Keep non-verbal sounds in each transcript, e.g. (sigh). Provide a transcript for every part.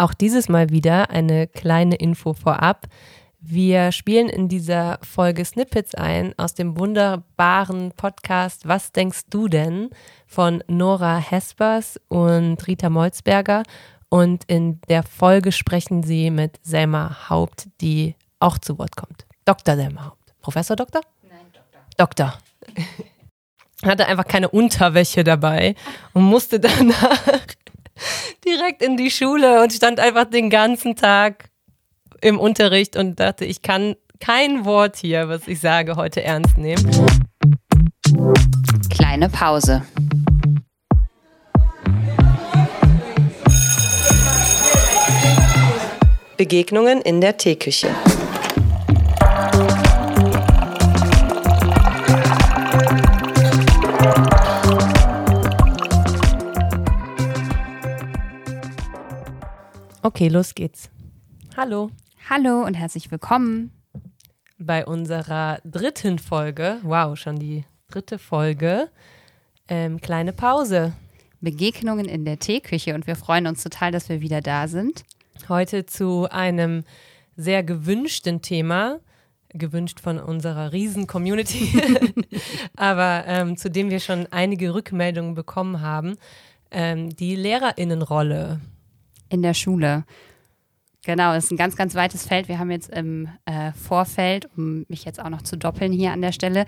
Auch dieses Mal wieder eine kleine Info vorab. Wir spielen in dieser Folge Snippets ein aus dem wunderbaren Podcast Was denkst du denn von Nora Hespers und Rita Molzberger. Und in der Folge sprechen sie mit Selma Haupt, die auch zu Wort kommt. Dr. Selma Haupt. Professor Doktor? Nein, Doktor. Doktor. (laughs) Hatte einfach keine Unterwäsche dabei und musste danach (laughs) direkt in die Schule und stand einfach den ganzen Tag im Unterricht und dachte, ich kann kein Wort hier, was ich sage, heute ernst nehmen. Kleine Pause. Begegnungen in der Teeküche. Okay, los geht's. Hallo. Hallo und herzlich willkommen bei unserer dritten Folge. Wow, schon die dritte Folge. Ähm, kleine Pause. Begegnungen in der Teeküche und wir freuen uns total, dass wir wieder da sind. Heute zu einem sehr gewünschten Thema, gewünscht von unserer Riesen-Community, (laughs) aber ähm, zu dem wir schon einige Rückmeldungen bekommen haben, ähm, die Lehrerinnenrolle in der Schule. Genau, das ist ein ganz, ganz weites Feld. Wir haben jetzt im äh, Vorfeld, um mich jetzt auch noch zu doppeln hier an der Stelle,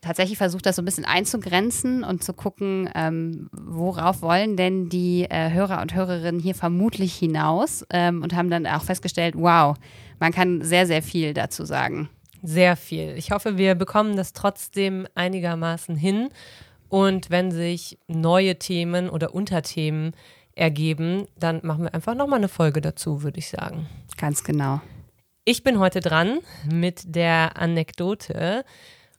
tatsächlich versucht, das so ein bisschen einzugrenzen und zu gucken, ähm, worauf wollen denn die äh, Hörer und Hörerinnen hier vermutlich hinaus ähm, und haben dann auch festgestellt, wow, man kann sehr, sehr viel dazu sagen. Sehr viel. Ich hoffe, wir bekommen das trotzdem einigermaßen hin. Und wenn sich neue Themen oder Unterthemen ergeben, dann machen wir einfach nochmal eine Folge dazu, würde ich sagen. Ganz genau. Ich bin heute dran mit der Anekdote.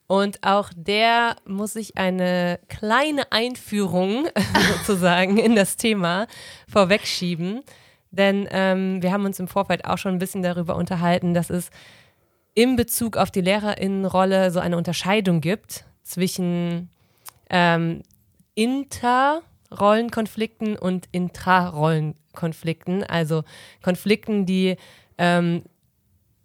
Und auch der muss sich eine kleine Einführung (laughs) sozusagen in das Thema vorwegschieben. Denn ähm, wir haben uns im Vorfeld auch schon ein bisschen darüber unterhalten, dass es in Bezug auf die Lehrerinnenrolle so eine Unterscheidung gibt zwischen ähm, inter Rollenkonflikten und Intrarollenkonflikten, also Konflikten, die ähm,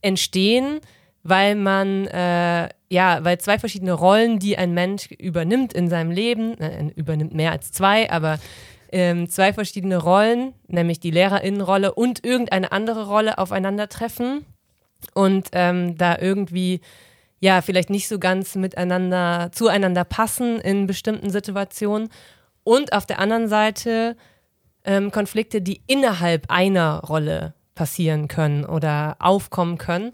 entstehen, weil man, äh, ja, weil zwei verschiedene Rollen, die ein Mensch übernimmt in seinem Leben, äh, übernimmt mehr als zwei, aber ähm, zwei verschiedene Rollen, nämlich die Lehrerinnenrolle und irgendeine andere Rolle aufeinandertreffen und ähm, da irgendwie ja vielleicht nicht so ganz miteinander zueinander passen in bestimmten Situationen und auf der anderen Seite ähm, Konflikte, die innerhalb einer Rolle passieren können oder aufkommen können.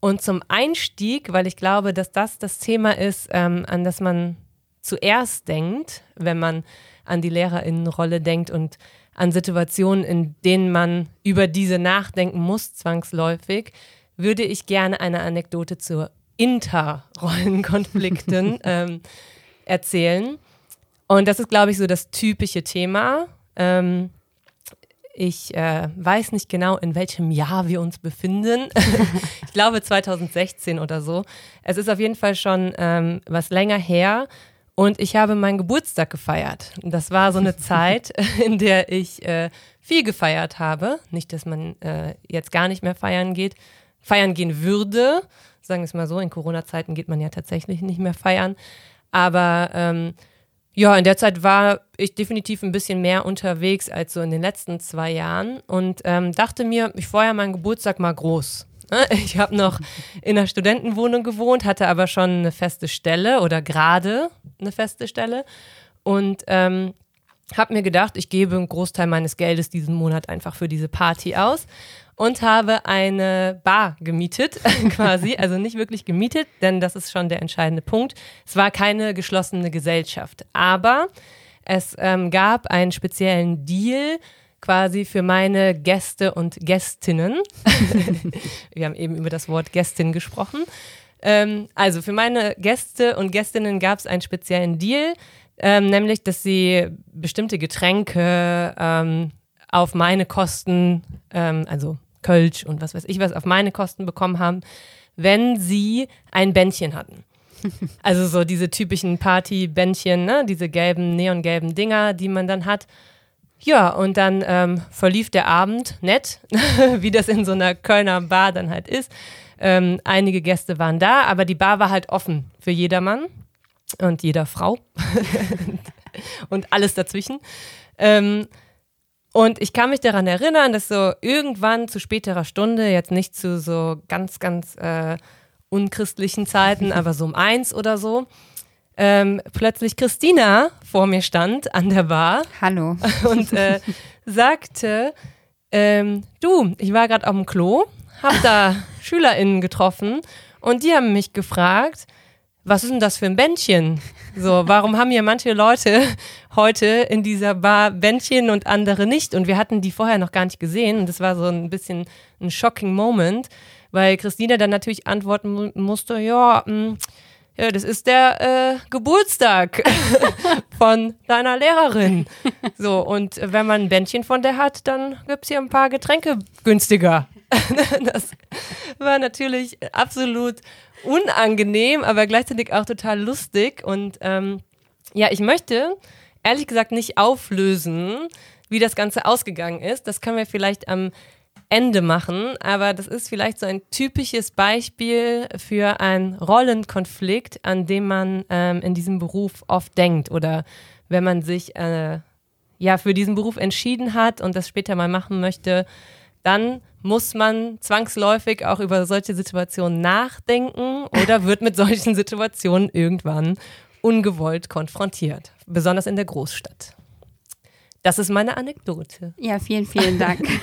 Und zum Einstieg, weil ich glaube, dass das das Thema ist, ähm, an das man zuerst denkt, wenn man an die Lehrerinnenrolle denkt und an Situationen, in denen man über diese nachdenken muss, zwangsläufig, würde ich gerne eine Anekdote zu Interrollenkonflikten (laughs) ähm, erzählen. Und das ist, glaube ich, so das typische Thema. Ähm, ich äh, weiß nicht genau, in welchem Jahr wir uns befinden. (laughs) ich glaube 2016 oder so. Es ist auf jeden Fall schon ähm, was länger her. Und ich habe meinen Geburtstag gefeiert. Das war so eine (laughs) Zeit, in der ich äh, viel gefeiert habe. Nicht, dass man äh, jetzt gar nicht mehr feiern geht, feiern gehen würde. Sagen wir es mal so, in Corona-Zeiten geht man ja tatsächlich nicht mehr feiern. Aber ähm, ja, in der Zeit war ich definitiv ein bisschen mehr unterwegs als so in den letzten zwei Jahren und ähm, dachte mir, ich feiere meinen Geburtstag mal groß. Ne? (laughs) Ich habe noch in einer Studentenwohnung gewohnt, hatte aber schon eine feste Stelle oder gerade eine feste Stelle und ähm, habe mir gedacht, ich gebe einen Großteil meines Geldes diesen Monat einfach für diese Party aus und habe eine Bar gemietet, (laughs) quasi. Also nicht wirklich gemietet, denn das ist schon der entscheidende Punkt. Es war keine geschlossene Gesellschaft, aber es ähm, gab einen speziellen Deal quasi für meine Gäste und Gästinnen. (laughs) Wir haben eben über das Wort Gästin gesprochen. Ähm, also für meine Gäste und Gästinnen gab es einen speziellen Deal, ähm, nämlich dass sie bestimmte Getränke ähm, auf meine Kosten, ähm, also Kölsch und was weiß ich was auf meine Kosten bekommen haben, wenn sie ein Bändchen hatten. (laughs) Also so diese typischen Party-Bändchen, ne? diese gelben, neongelben Dinger, die man dann hat. Ja, und dann ähm, verlief der Abend nett, (laughs) wie das in so einer Kölner Bar dann halt ist. Ähm, einige Gäste waren da, aber die Bar war halt offen für jedermann und jeder Frau (laughs) und alles dazwischen. Ähm, und ich kann mich daran erinnern, dass so irgendwann zu späterer Stunde, jetzt nicht zu so ganz, ganz äh, unchristlichen Zeiten, (laughs) aber so um eins oder so, ähm, plötzlich Christina vor mir stand an der Bar. Hallo. (laughs) Und äh, sagte, ähm, du, ich war gerade auf dem Klo, hab da (laughs) SchülerInnen getroffen und die haben mich gefragt, was ist denn das für ein Bändchen? So, warum haben hier manche Leute (laughs) heute in dieser Bar Bändchen und andere nicht? Und wir hatten die vorher noch gar nicht gesehen. Und das war so ein bisschen ein shocking Moment, weil Christina dann natürlich antworten musste, ja, mh, mm, ja, das ist der äh, Geburtstag (laughs) von deiner Lehrerin. So, und wenn man ein Bändchen von der hat, dann gibt es hier ein paar Getränke günstiger. (laughs) das war natürlich absolut unangenehm, aber gleichzeitig auch total lustig. Und ähm, ja, ich möchte ehrlich gesagt nicht auflösen, wie das Ganze ausgegangen ist. Das können wir vielleicht am Ende machen, aber das ist vielleicht so ein typisches Beispiel für einen Rollenkonflikt, an dem man ähm, in diesem Beruf oft denkt oder wenn man sich äh, ja für diesen Beruf entschieden hat und das später mal machen möchte, dann muss man zwangsläufig auch über solche Situationen nachdenken oder (laughs) wird mit solchen Situationen irgendwann ungewollt konfrontiert, besonders in der Großstadt. Das ist meine Anekdote. Ja, vielen, vielen Dank. (laughs)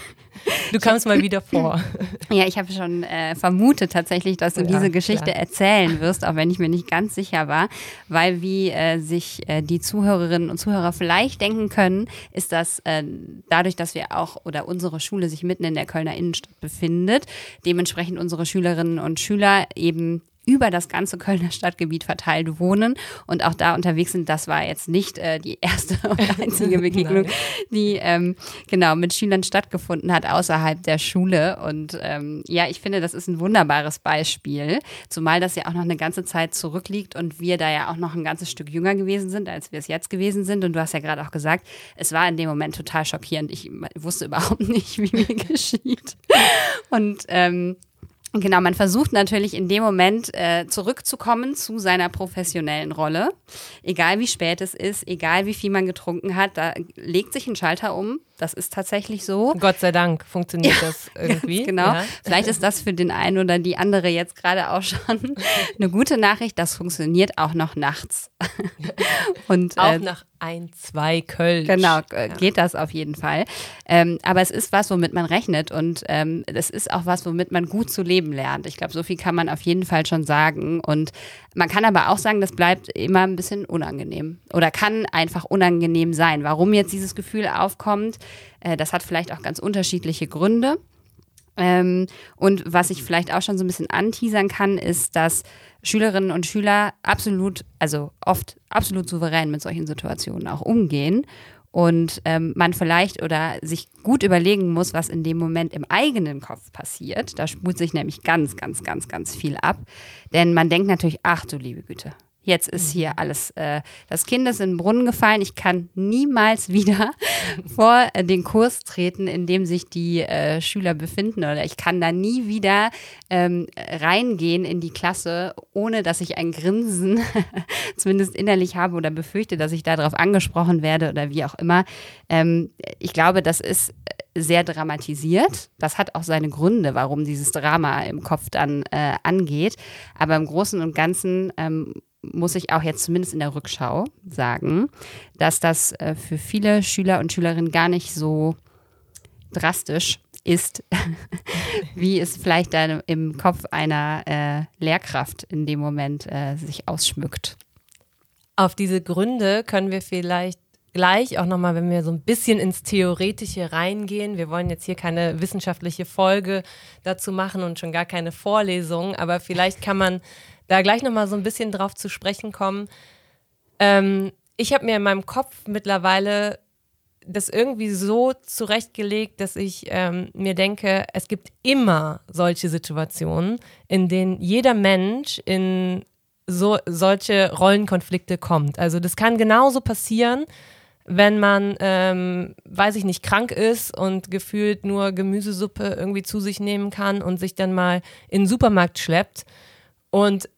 Du kamst mal wieder vor. (laughs) Ja, ich habe schon äh, vermutet tatsächlich, dass du ja, diese Geschichte klar. erzählen wirst, auch wenn ich mir nicht ganz sicher war, weil wie äh, sich äh, die Zuhörerinnen und Zuhörer vielleicht denken können, ist das äh, dadurch, dass wir auch oder unsere Schule sich mitten in der Kölner Innenstadt befindet, dementsprechend unsere Schülerinnen und Schüler eben über das ganze Kölner Stadtgebiet verteilt wohnen und auch da unterwegs sind. Das war jetzt nicht äh, die erste (laughs) und einzige (laughs) Begegnung, die ähm, genau mit Schülern stattgefunden hat außerhalb der Schule. Und ähm, ja, ich finde, das ist ein wunderbares Beispiel, zumal das ja auch noch eine ganze Zeit zurückliegt und wir da ja auch noch ein ganzes Stück jünger gewesen sind, als wir es jetzt gewesen sind. Und du hast ja gerade auch gesagt, es war in dem Moment total schockierend. Ich wusste überhaupt (laughs) nicht, wie mir geschieht. Und ähm, Genau, man versucht natürlich in dem Moment äh, zurückzukommen zu seiner professionellen Rolle. Egal wie spät es ist, egal wie viel man getrunken hat, da legt sich ein Schalter um das ist tatsächlich so. Gott sei Dank funktioniert ja, das (laughs) irgendwie. Genau. Ja. Vielleicht ist das für den einen oder die andere jetzt gerade auch schon (laughs) eine gute Nachricht. Das funktioniert auch noch nachts. (laughs) Und, auch äh, nach ein, zwei Köln. Genau, ja. geht das auf jeden Fall. Ähm, aber es ist was, womit man rechnet und ähm, es ist auch was, womit man gut zu leben lernt. Ich glaube, so viel kann man auf jeden Fall schon sagen. Und man kann aber auch sagen, das bleibt immer ein bisschen unangenehm oder kann einfach unangenehm sein. Warum jetzt dieses Gefühl aufkommt, äh, das hat vielleicht auch ganz unterschiedliche Gründe. Ähm, und was ich vielleicht auch schon so ein bisschen anteasern kann, ist, dass Schülerinnen und Schüler absolut, also oft absolut souverän mit solchen Situationen auch umgehen und ähm, man vielleicht oder sich gut überlegen muss, was in dem Moment im eigenen Kopf passiert. Da spult sich nämlich ganz, ganz, ganz, ganz viel ab. Denn man denkt natürlich, ach du liebe Güte, jetzt ist hier mhm. alles, äh, das Kind ist in den Brunnen gefallen, ich kann niemals (laughs) wieder vor den Kurs treten, in dem sich die äh, Schüler befinden oder ich kann da nie wieder ähm, reingehen in die Klasse, ohne dass ich ein Grinsen (laughs) zumindest innerlich habe oder befürchte, dass ich darauf angesprochen werde oder wie auch immer. Ähm, ich glaube, das ist sehr dramatisiert. Das hat auch seine Gründe, warum dieses Drama im Kopf dann äh, angeht. Aber im Großen und Ganzen ähm, muss ich auch jetzt zumindest in der Rückschau sagen, dass das äh, für viele Schüler und Schülerinnen gar nicht so drastisch ist, (laughs) wie es vielleicht dann im Kopf einer äh, Lehrkraft in dem Moment äh, sich ausschmückt. Auf diese Gründe können wir vielleicht gleich auch nochmal, wenn wir so ein bisschen ins Theoretische reingehen. Wir wollen jetzt hier keine wissenschaftliche Folge dazu machen und schon gar keine Vorlesung, aber vielleicht kann man da gleich nochmal so ein bisschen drauf zu sprechen kommen. Ähm, ich habe mir in meinem Kopf mittlerweile das irgendwie so zurechtgelegt, dass ich ähm, mir denke, es gibt immer solche Situationen, in denen jeder Mensch in so solche Rollenkonflikte kommt. Also das kann genauso passieren, wenn man, ähm, weiß ich nicht, krank ist und gefühlt nur Gemüsesuppe irgendwie zu sich nehmen kann und sich dann mal in den Supermarkt schleppt. Und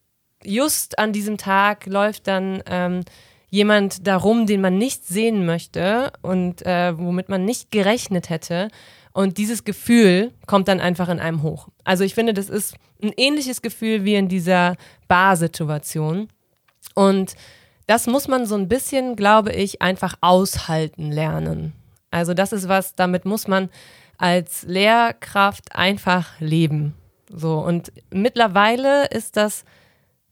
just an diesem Tag läuft dann ähm, jemand darum, den man nicht sehen möchte und äh, womit man nicht gerechnet hätte. Und dieses Gefühl kommt dann einfach in einem hoch. Also ich finde, das ist ein ähnliches Gefühl wie in dieser Bar-Situation. Und das muss man so ein bisschen, glaube ich, einfach aushalten lernen. Also das ist was, damit muss man als Lehrkraft einfach leben. So und mittlerweile ist das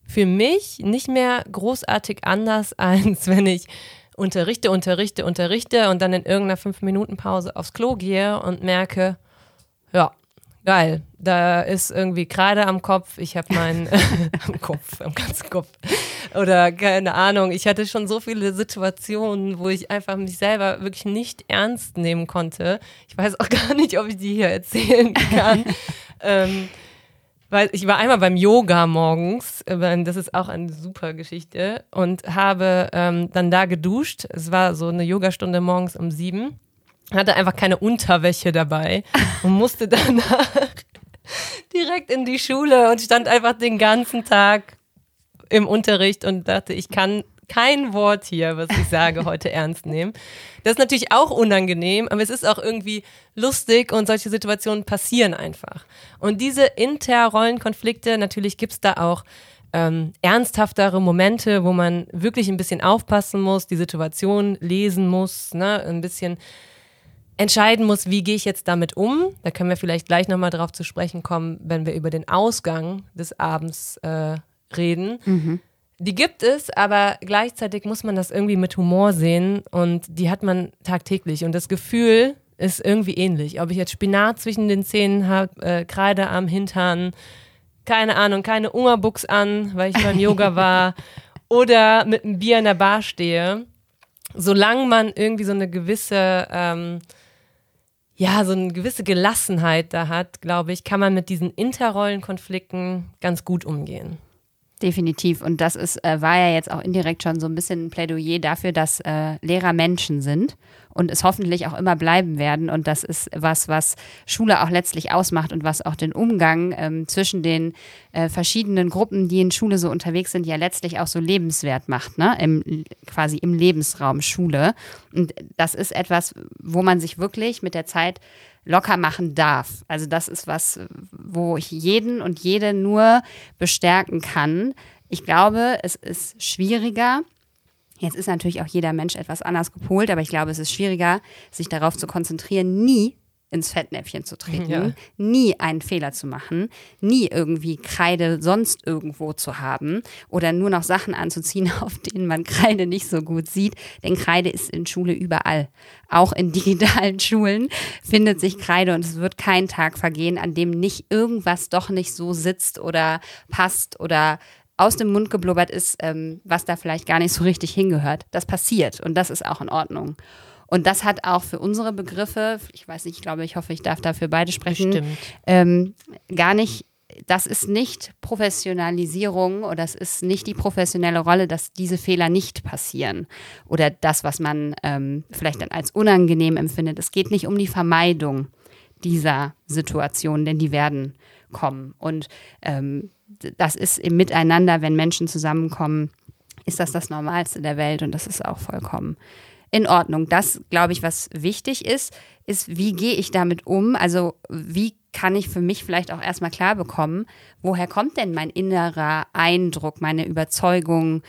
für mich nicht mehr großartig anders, (laughs) als wenn ich unterrichte, unterrichte, unterrichte und dann in irgendeiner fünf Minuten Pause aufs Klo gehe und merke, ja, geil, da ist irgendwie Kreide am Kopf, ich habe meinen (laughs) (laughs) am Kopf, am ganzen Kopf oder keine Ahnung, ich hatte schon so viele Situationen, wo ich einfach mich selber wirklich nicht ernst nehmen konnte. Ich weiß auch gar nicht, ob ich die hier erzählen kann. ähm, weil ich war einmal beim Yoga morgens, äh, das ist auch eine super Geschichte, und habe ähm, dann da geduscht. Es war so eine Yogastunde morgens um sieben. Hatte einfach keine Unterwäsche dabei (laughs) und musste danach (laughs) direkt in die Schule und stand einfach den ganzen Tag im Unterricht und dachte, ich kann kein Wort hier, was ich sage, heute ernst nehmen. Das ist natürlich auch unangenehm, aber es ist auch irgendwie lustig und solche Situationen passieren einfach. Und diese Interrollenkonflikte, natürlich gibt es da auch ähm, ernsthaftere Momente, wo man wirklich ein bisschen aufpassen muss, die Situation lesen muss, ne, ein bisschen entscheiden muss, wie gehe ich jetzt damit um. Da können wir vielleicht gleich nochmal drauf zu sprechen kommen, wenn wir über den Ausgang des Abends äh, reden. Mhm. Die gibt es, aber gleichzeitig muss man das irgendwie mit Humor sehen und die hat man tagtäglich. Und das Gefühl ist irgendwie ähnlich. Ob ich jetzt Spinat zwischen den Zähnen habe, äh, Kreide am Hintern, keine Ahnung, keine Ungerbuchs an, weil ich beim (laughs) Yoga war, oder mit einem Bier in der Bar stehe. Solange man irgendwie so eine gewisse, ähm, ja, so eine gewisse Gelassenheit da hat, glaube ich, kann man mit diesen Interrollenkonflikten ganz gut umgehen. Definitiv. Und das ist, äh, war ja jetzt auch indirekt schon so ein bisschen ein Plädoyer dafür, dass äh, Lehrer Menschen sind und es hoffentlich auch immer bleiben werden. Und das ist was, was Schule auch letztlich ausmacht und was auch den Umgang ähm, zwischen den äh, verschiedenen Gruppen, die in Schule so unterwegs sind, ja letztlich auch so lebenswert macht, ne? Im, quasi im Lebensraum Schule. Und das ist etwas, wo man sich wirklich mit der Zeit locker machen darf. Also das ist was, wo ich jeden und jede nur bestärken kann. Ich glaube, es ist schwieriger. Jetzt ist natürlich auch jeder Mensch etwas anders gepolt, aber ich glaube, es ist schwieriger, sich darauf zu konzentrieren, nie ins Fettnäpfchen zu (laughs) treten, ja. nie einen Fehler zu machen, nie irgendwie Kreide sonst irgendwo zu haben oder nur noch Sachen anzuziehen, (laughs) auf denen man Kreide nicht so gut sieht. Denn Kreide ist in Schule überall. Auch in (laughs) digitalen Schulen findet sich Kreide und es wird kein Tag vergehen, an dem nicht irgendwas doch nicht so sitzt oder passt oder aus dem Mund geblubbert ist, ähm, was da vielleicht gar nicht so richtig hingehört. Das passiert und das ist auch in Ordnung. Und das hat auch für unsere Begriffe, ich weiß nicht, ich glaube, ich hoffe, ich darf dafür beide sprechen, ähm, gar nicht das ist nicht Professionalisierung oder das ist nicht die professionelle Rolle, dass diese Fehler nicht passieren oder das, was man ähm, vielleicht dann als unangenehm empfindet. Es geht nicht um die Vermeidung dieser Situation, denn die werden kommen. Und ähm, das ist im Miteinander, wenn Menschen zusammenkommen, ist das das Normalste der Welt und das ist auch vollkommen in Ordnung. Das, glaube ich, was wichtig ist, ist, wie gehe ich damit um? Also, wie kann ich für mich vielleicht auch erstmal klar bekommen, woher kommt denn mein innerer Eindruck, meine Überzeugung,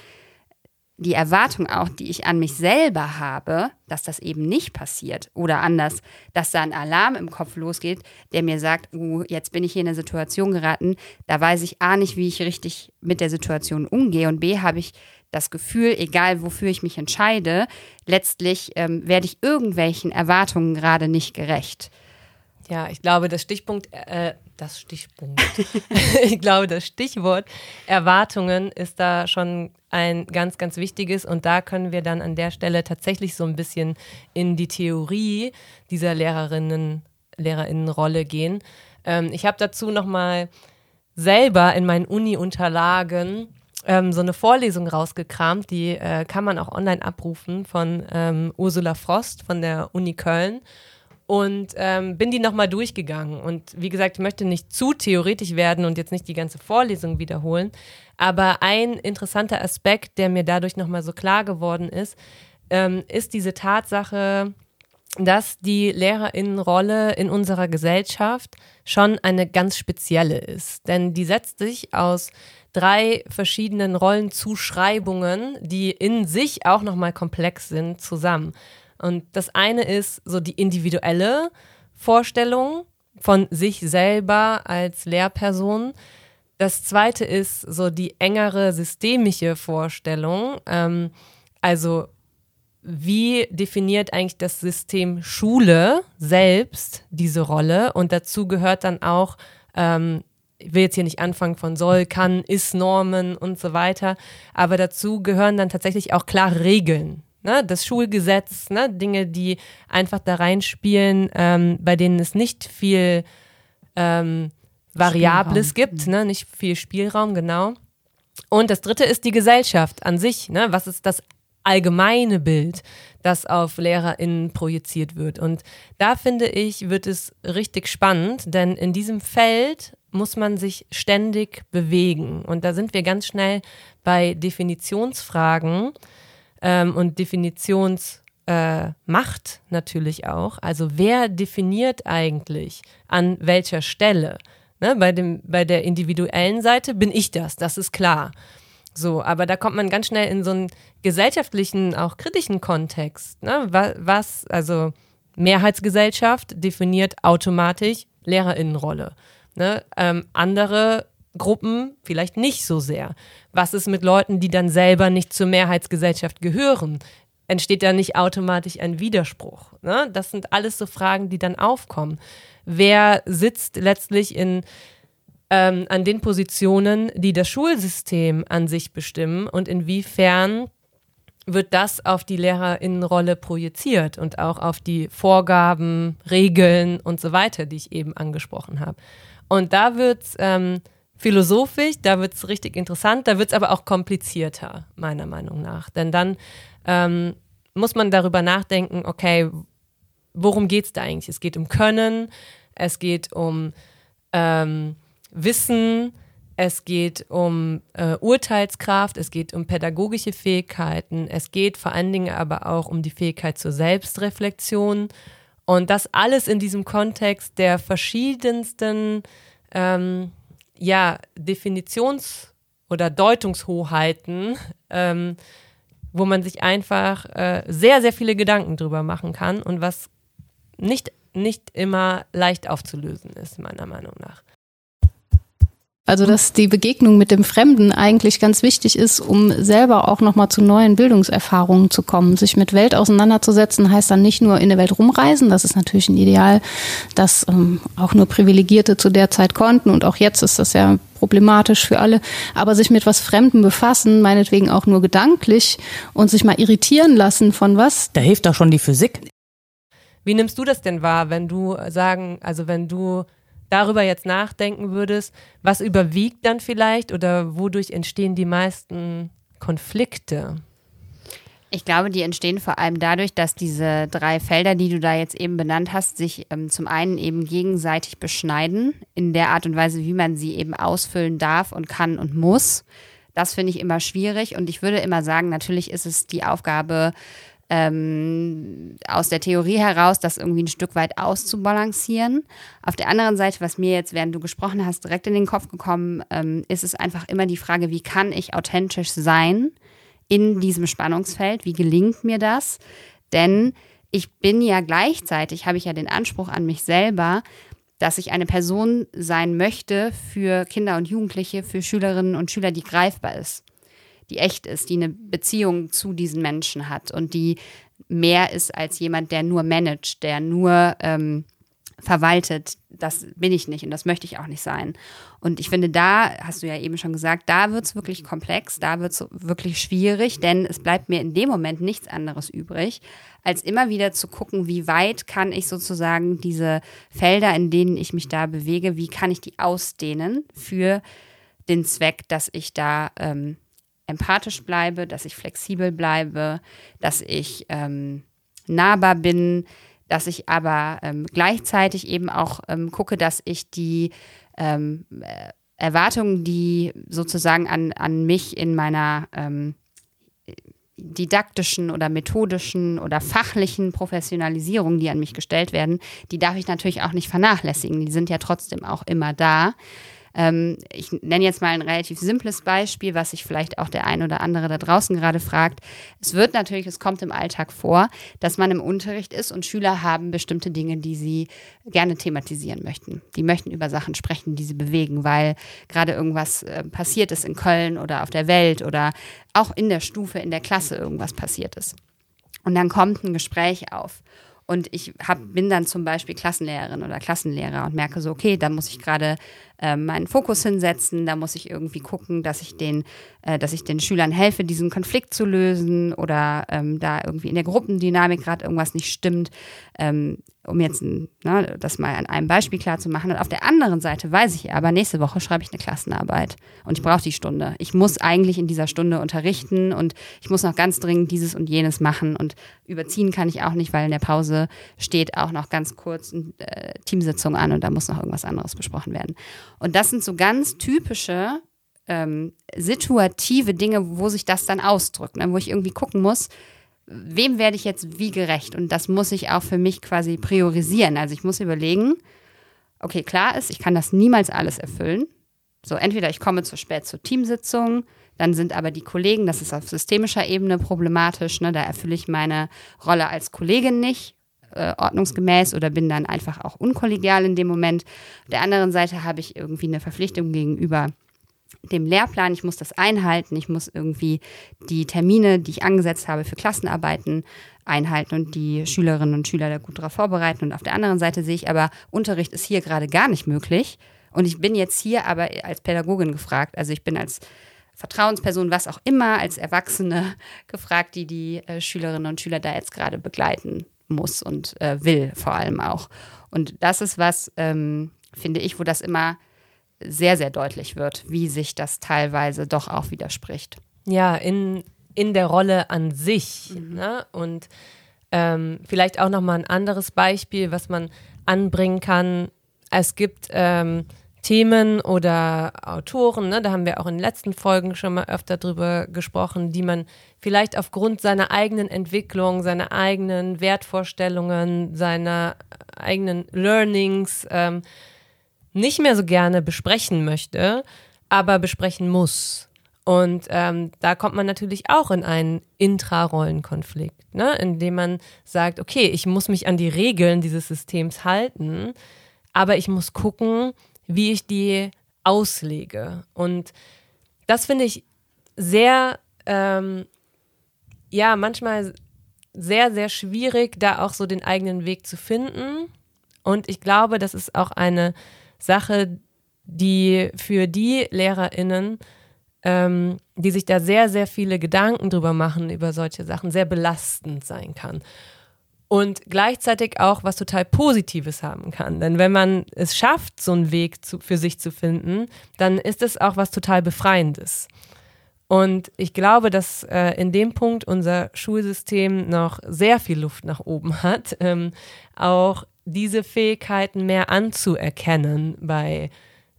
die Erwartung auch, die ich an mich selber habe, dass das eben nicht passiert oder anders, dass da ein Alarm im Kopf losgeht, der mir sagt, uh, jetzt bin ich hier in eine Situation geraten, da weiß ich A nicht, wie ich richtig mit der Situation umgehe und B habe ich das Gefühl, egal wofür ich mich entscheide, letztlich ähm, werde ich irgendwelchen Erwartungen gerade nicht gerecht. Ja, ich glaube, das Stichpunkt, äh, das Stichpunkt, (laughs) ich glaube, das Stichwort Erwartungen ist da schon ein ganz, ganz wichtiges und da können wir dann an der Stelle tatsächlich so ein bisschen in die Theorie dieser Lehrerinnen, Lehrerinnenrolle gehen. Ähm, ich habe dazu nochmal selber in meinen Uni-Unterlagen ähm, so eine Vorlesung rausgekramt, die äh, kann man auch online abrufen von ähm, Ursula Frost von der Uni Köln und ähm, bin die nochmal durchgegangen. Und wie gesagt, ich möchte nicht zu theoretisch werden und jetzt nicht die ganze Vorlesung wiederholen, aber ein interessanter Aspekt, der mir dadurch nochmal so klar geworden ist, ähm, ist diese Tatsache, dass die Lehrerinnenrolle in unserer Gesellschaft schon eine ganz spezielle ist. Denn die setzt sich aus drei verschiedenen Rollenzuschreibungen, die in sich auch nochmal komplex sind, zusammen. Und das eine ist so die individuelle Vorstellung von sich selber als Lehrperson. Das zweite ist so die engere systemische Vorstellung. Ähm, also wie definiert eigentlich das System Schule selbst diese Rolle? Und dazu gehört dann auch, ähm, ich will jetzt hier nicht anfangen von soll, kann, ist Normen und so weiter, aber dazu gehören dann tatsächlich auch klare Regeln. Ne? Das Schulgesetz, ne? Dinge, die einfach da reinspielen, ähm, bei denen es nicht viel ähm, Variables Spielraum. gibt, ne? nicht viel Spielraum, genau. Und das dritte ist die Gesellschaft an sich. Ne? Was ist das allgemeine Bild, das auf LehrerInnen projiziert wird. Und da finde ich, wird es richtig spannend, denn in diesem Feld muss man sich ständig bewegen. Und da sind wir ganz schnell bei Definitionsfragen ähm, und Definitionsmacht äh, natürlich auch. Also wer definiert eigentlich an welcher Stelle? Ne, bei, dem, bei der individuellen Seite bin ich das, das ist klar. So, aber da kommt man ganz schnell in so einen gesellschaftlichen, auch kritischen Kontext. Ne? Was, also Mehrheitsgesellschaft definiert automatisch Lehrerinnenrolle. Ne? Ähm, andere Gruppen vielleicht nicht so sehr. Was ist mit Leuten, die dann selber nicht zur Mehrheitsgesellschaft gehören? Entsteht da nicht automatisch ein Widerspruch? Ne? Das sind alles so Fragen, die dann aufkommen. Wer sitzt letztlich in ähm, an den Positionen, die das Schulsystem an sich bestimmen und inwiefern wird das auf die Lehrerinnenrolle projiziert und auch auf die Vorgaben, Regeln und so weiter, die ich eben angesprochen habe. Und da wird es ähm, philosophisch, da wird es richtig interessant, da wird es aber auch komplizierter, meiner Meinung nach. Denn dann ähm, muss man darüber nachdenken, okay, worum geht es da eigentlich? Es geht um Können, es geht um ähm, Wissen, es geht um äh, Urteilskraft, es geht um pädagogische Fähigkeiten, es geht vor allen Dingen aber auch um die Fähigkeit zur Selbstreflexion. Und das alles in diesem Kontext der verschiedensten ähm, ja, Definitions- oder Deutungshoheiten, ähm, wo man sich einfach äh, sehr, sehr viele Gedanken drüber machen kann und was nicht, nicht immer leicht aufzulösen ist, meiner Meinung nach. Also dass die Begegnung mit dem Fremden eigentlich ganz wichtig ist, um selber auch nochmal zu neuen Bildungserfahrungen zu kommen. Sich mit Welt auseinanderzusetzen heißt dann nicht nur in der Welt rumreisen, das ist natürlich ein Ideal, das ähm, auch nur Privilegierte zu der Zeit konnten und auch jetzt ist das ja problematisch für alle, aber sich mit was Fremden befassen, meinetwegen auch nur gedanklich und sich mal irritieren lassen von was. Da hilft doch schon die Physik. Wie nimmst du das denn wahr, wenn du sagen, also wenn du darüber jetzt nachdenken würdest, was überwiegt dann vielleicht oder wodurch entstehen die meisten Konflikte? Ich glaube, die entstehen vor allem dadurch, dass diese drei Felder, die du da jetzt eben benannt hast, sich ähm, zum einen eben gegenseitig beschneiden in der Art und Weise, wie man sie eben ausfüllen darf und kann und muss. Das finde ich immer schwierig und ich würde immer sagen, natürlich ist es die Aufgabe ähm, aus der Theorie heraus, das irgendwie ein Stück weit auszubalancieren. Auf der anderen Seite, was mir jetzt, während du gesprochen hast, direkt in den Kopf gekommen, ähm, ist es einfach immer die Frage, wie kann ich authentisch sein in diesem Spannungsfeld? Wie gelingt mir das? Denn ich bin ja gleichzeitig, habe ich ja den Anspruch an mich selber, dass ich eine Person sein möchte für Kinder und Jugendliche, für Schülerinnen und Schüler, die greifbar ist die echt ist, die eine Beziehung zu diesen Menschen hat und die mehr ist als jemand, der nur managt, der nur ähm, verwaltet. Das bin ich nicht und das möchte ich auch nicht sein. Und ich finde, da, hast du ja eben schon gesagt, da wird es wirklich komplex, da wird es wirklich schwierig, denn es bleibt mir in dem Moment nichts anderes übrig, als immer wieder zu gucken, wie weit kann ich sozusagen diese Felder, in denen ich mich da bewege, wie kann ich die ausdehnen für den Zweck, dass ich da ähm, empathisch bleibe, dass ich flexibel bleibe, dass ich ähm, nahbar bin, dass ich aber ähm, gleichzeitig eben auch ähm, gucke, dass ich die ähm, äh, Erwartungen, die sozusagen an, an mich in meiner ähm, didaktischen oder methodischen oder fachlichen Professionalisierung, die an mich gestellt werden, die darf ich natürlich auch nicht vernachlässigen. Die sind ja trotzdem auch immer da. Ähm, ich nenne jetzt mal ein relativ simples Beispiel, was sich vielleicht auch der ein oder andere da draußen gerade fragt. Es wird natürlich, es kommt im Alltag vor, dass man im Unterricht ist und Schüler haben bestimmte Dinge, die sie gerne thematisieren möchten. Die möchten über Sachen sprechen, die sie bewegen, weil gerade irgendwas äh, passiert ist in Köln oder auf der Welt oder auch in der Stufe, in der Klasse irgendwas passiert ist. Und dann kommt ein Gespräch auf. Und ich hab, bin dann zum Beispiel Klassenlehrerin oder Klassenlehrer und merke so, okay, da muss ich gerade äh, meinen Fokus hinsetzen, da muss ich irgendwie gucken, dass ich den, äh, dass ich den Schülern helfe, diesen Konflikt zu lösen oder ähm, da irgendwie in der Gruppendynamik gerade irgendwas nicht stimmt. Ähm, um jetzt ein, ne, das mal an einem Beispiel klar zu machen. Und auf der anderen Seite weiß ich aber, nächste Woche schreibe ich eine Klassenarbeit und ich brauche die Stunde. Ich muss eigentlich in dieser Stunde unterrichten und ich muss noch ganz dringend dieses und jenes machen und überziehen kann ich auch nicht, weil in der Pause steht auch noch ganz kurz eine äh, Teamsitzung an und da muss noch irgendwas anderes besprochen werden. Und das sind so ganz typische ähm, situative Dinge, wo sich das dann ausdrückt, ne? wo ich irgendwie gucken muss, wem werde ich jetzt wie gerecht? Und das muss ich auch für mich quasi priorisieren. Also ich muss überlegen, okay, klar ist, ich kann das niemals alles erfüllen. So, entweder ich komme zu spät zur Teamsitzung, dann sind aber die Kollegen, das ist auf systemischer Ebene problematisch, ne? da erfülle ich meine Rolle als Kollegin nicht äh, ordnungsgemäß oder bin dann einfach auch unkollegial in dem Moment. Auf der anderen Seite habe ich irgendwie eine Verpflichtung gegenüber dem Lehrplan, ich muss das einhalten, ich muss irgendwie die Termine, die ich angesetzt habe für Klassenarbeiten einhalten und die Schülerinnen und Schüler da gut darauf vorbereiten. Und auf der anderen Seite sehe ich aber, Unterricht ist hier gerade gar nicht möglich. Und ich bin jetzt hier aber als Pädagogin gefragt. Also ich bin als Vertrauensperson, was auch immer, als Erwachsene (laughs) gefragt, die die äh, Schülerinnen und Schüler da jetzt gerade begleiten muss und äh, will vor allem auch. Und das ist was, ähm, finde ich, wo das immer sehr, sehr deutlich wird, wie sich das teilweise doch auch widerspricht. Ja, in, in der Rolle an sich. Mhm. Ne? Und ähm, vielleicht auch nochmal ein anderes Beispiel, was man anbringen kann. Es gibt ähm, Themen oder Autoren, ne, da haben wir auch in den letzten Folgen schon mal öfter drüber gesprochen, die man vielleicht aufgrund seiner eigenen Entwicklung, seiner eigenen Wertvorstellungen, seiner eigenen Learnings ähm, nicht mehr so gerne besprechen möchte, aber besprechen muss. Und ähm, da kommt man natürlich auch in einen Intrarollenkonflikt, ne? indem man sagt, okay, ich muss mich an die Regeln dieses Systems halten, aber ich muss gucken, wie ich die auslege. Und das finde ich sehr, ähm, ja, manchmal sehr, sehr schwierig, da auch so den eigenen Weg zu finden. Und ich glaube, das ist auch eine Sache, die für die LehrerInnen, ähm, die sich da sehr, sehr viele Gedanken drüber machen, über solche Sachen, sehr belastend sein kann. Und gleichzeitig auch was total Positives haben kann. Denn wenn man es schafft, so einen Weg zu, für sich zu finden, dann ist es auch was total Befreiendes. Und ich glaube, dass äh, in dem Punkt unser Schulsystem noch sehr viel Luft nach oben hat, ähm, auch diese Fähigkeiten mehr anzuerkennen bei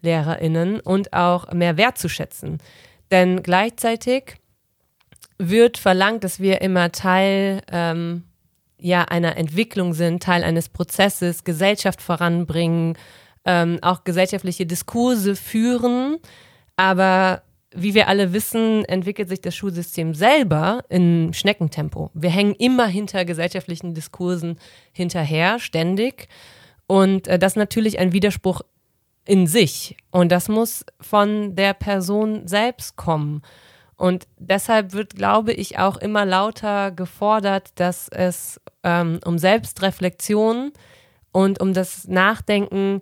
LehrerInnen und auch mehr wertzuschätzen. Denn gleichzeitig wird verlangt, dass wir immer Teil ähm, ja, einer Entwicklung sind, Teil eines Prozesses, Gesellschaft voranbringen, ähm, auch gesellschaftliche Diskurse führen. Aber wie wir alle wissen, entwickelt sich das Schulsystem selber in Schneckentempo. Wir hängen immer hinter gesellschaftlichen Diskursen hinterher, ständig. Und äh, das ist natürlich ein Widerspruch in sich. Und das muss von der Person selbst kommen. Und deshalb wird, glaube ich, auch immer lauter gefordert, dass es ähm, um Selbstreflexion und um das Nachdenken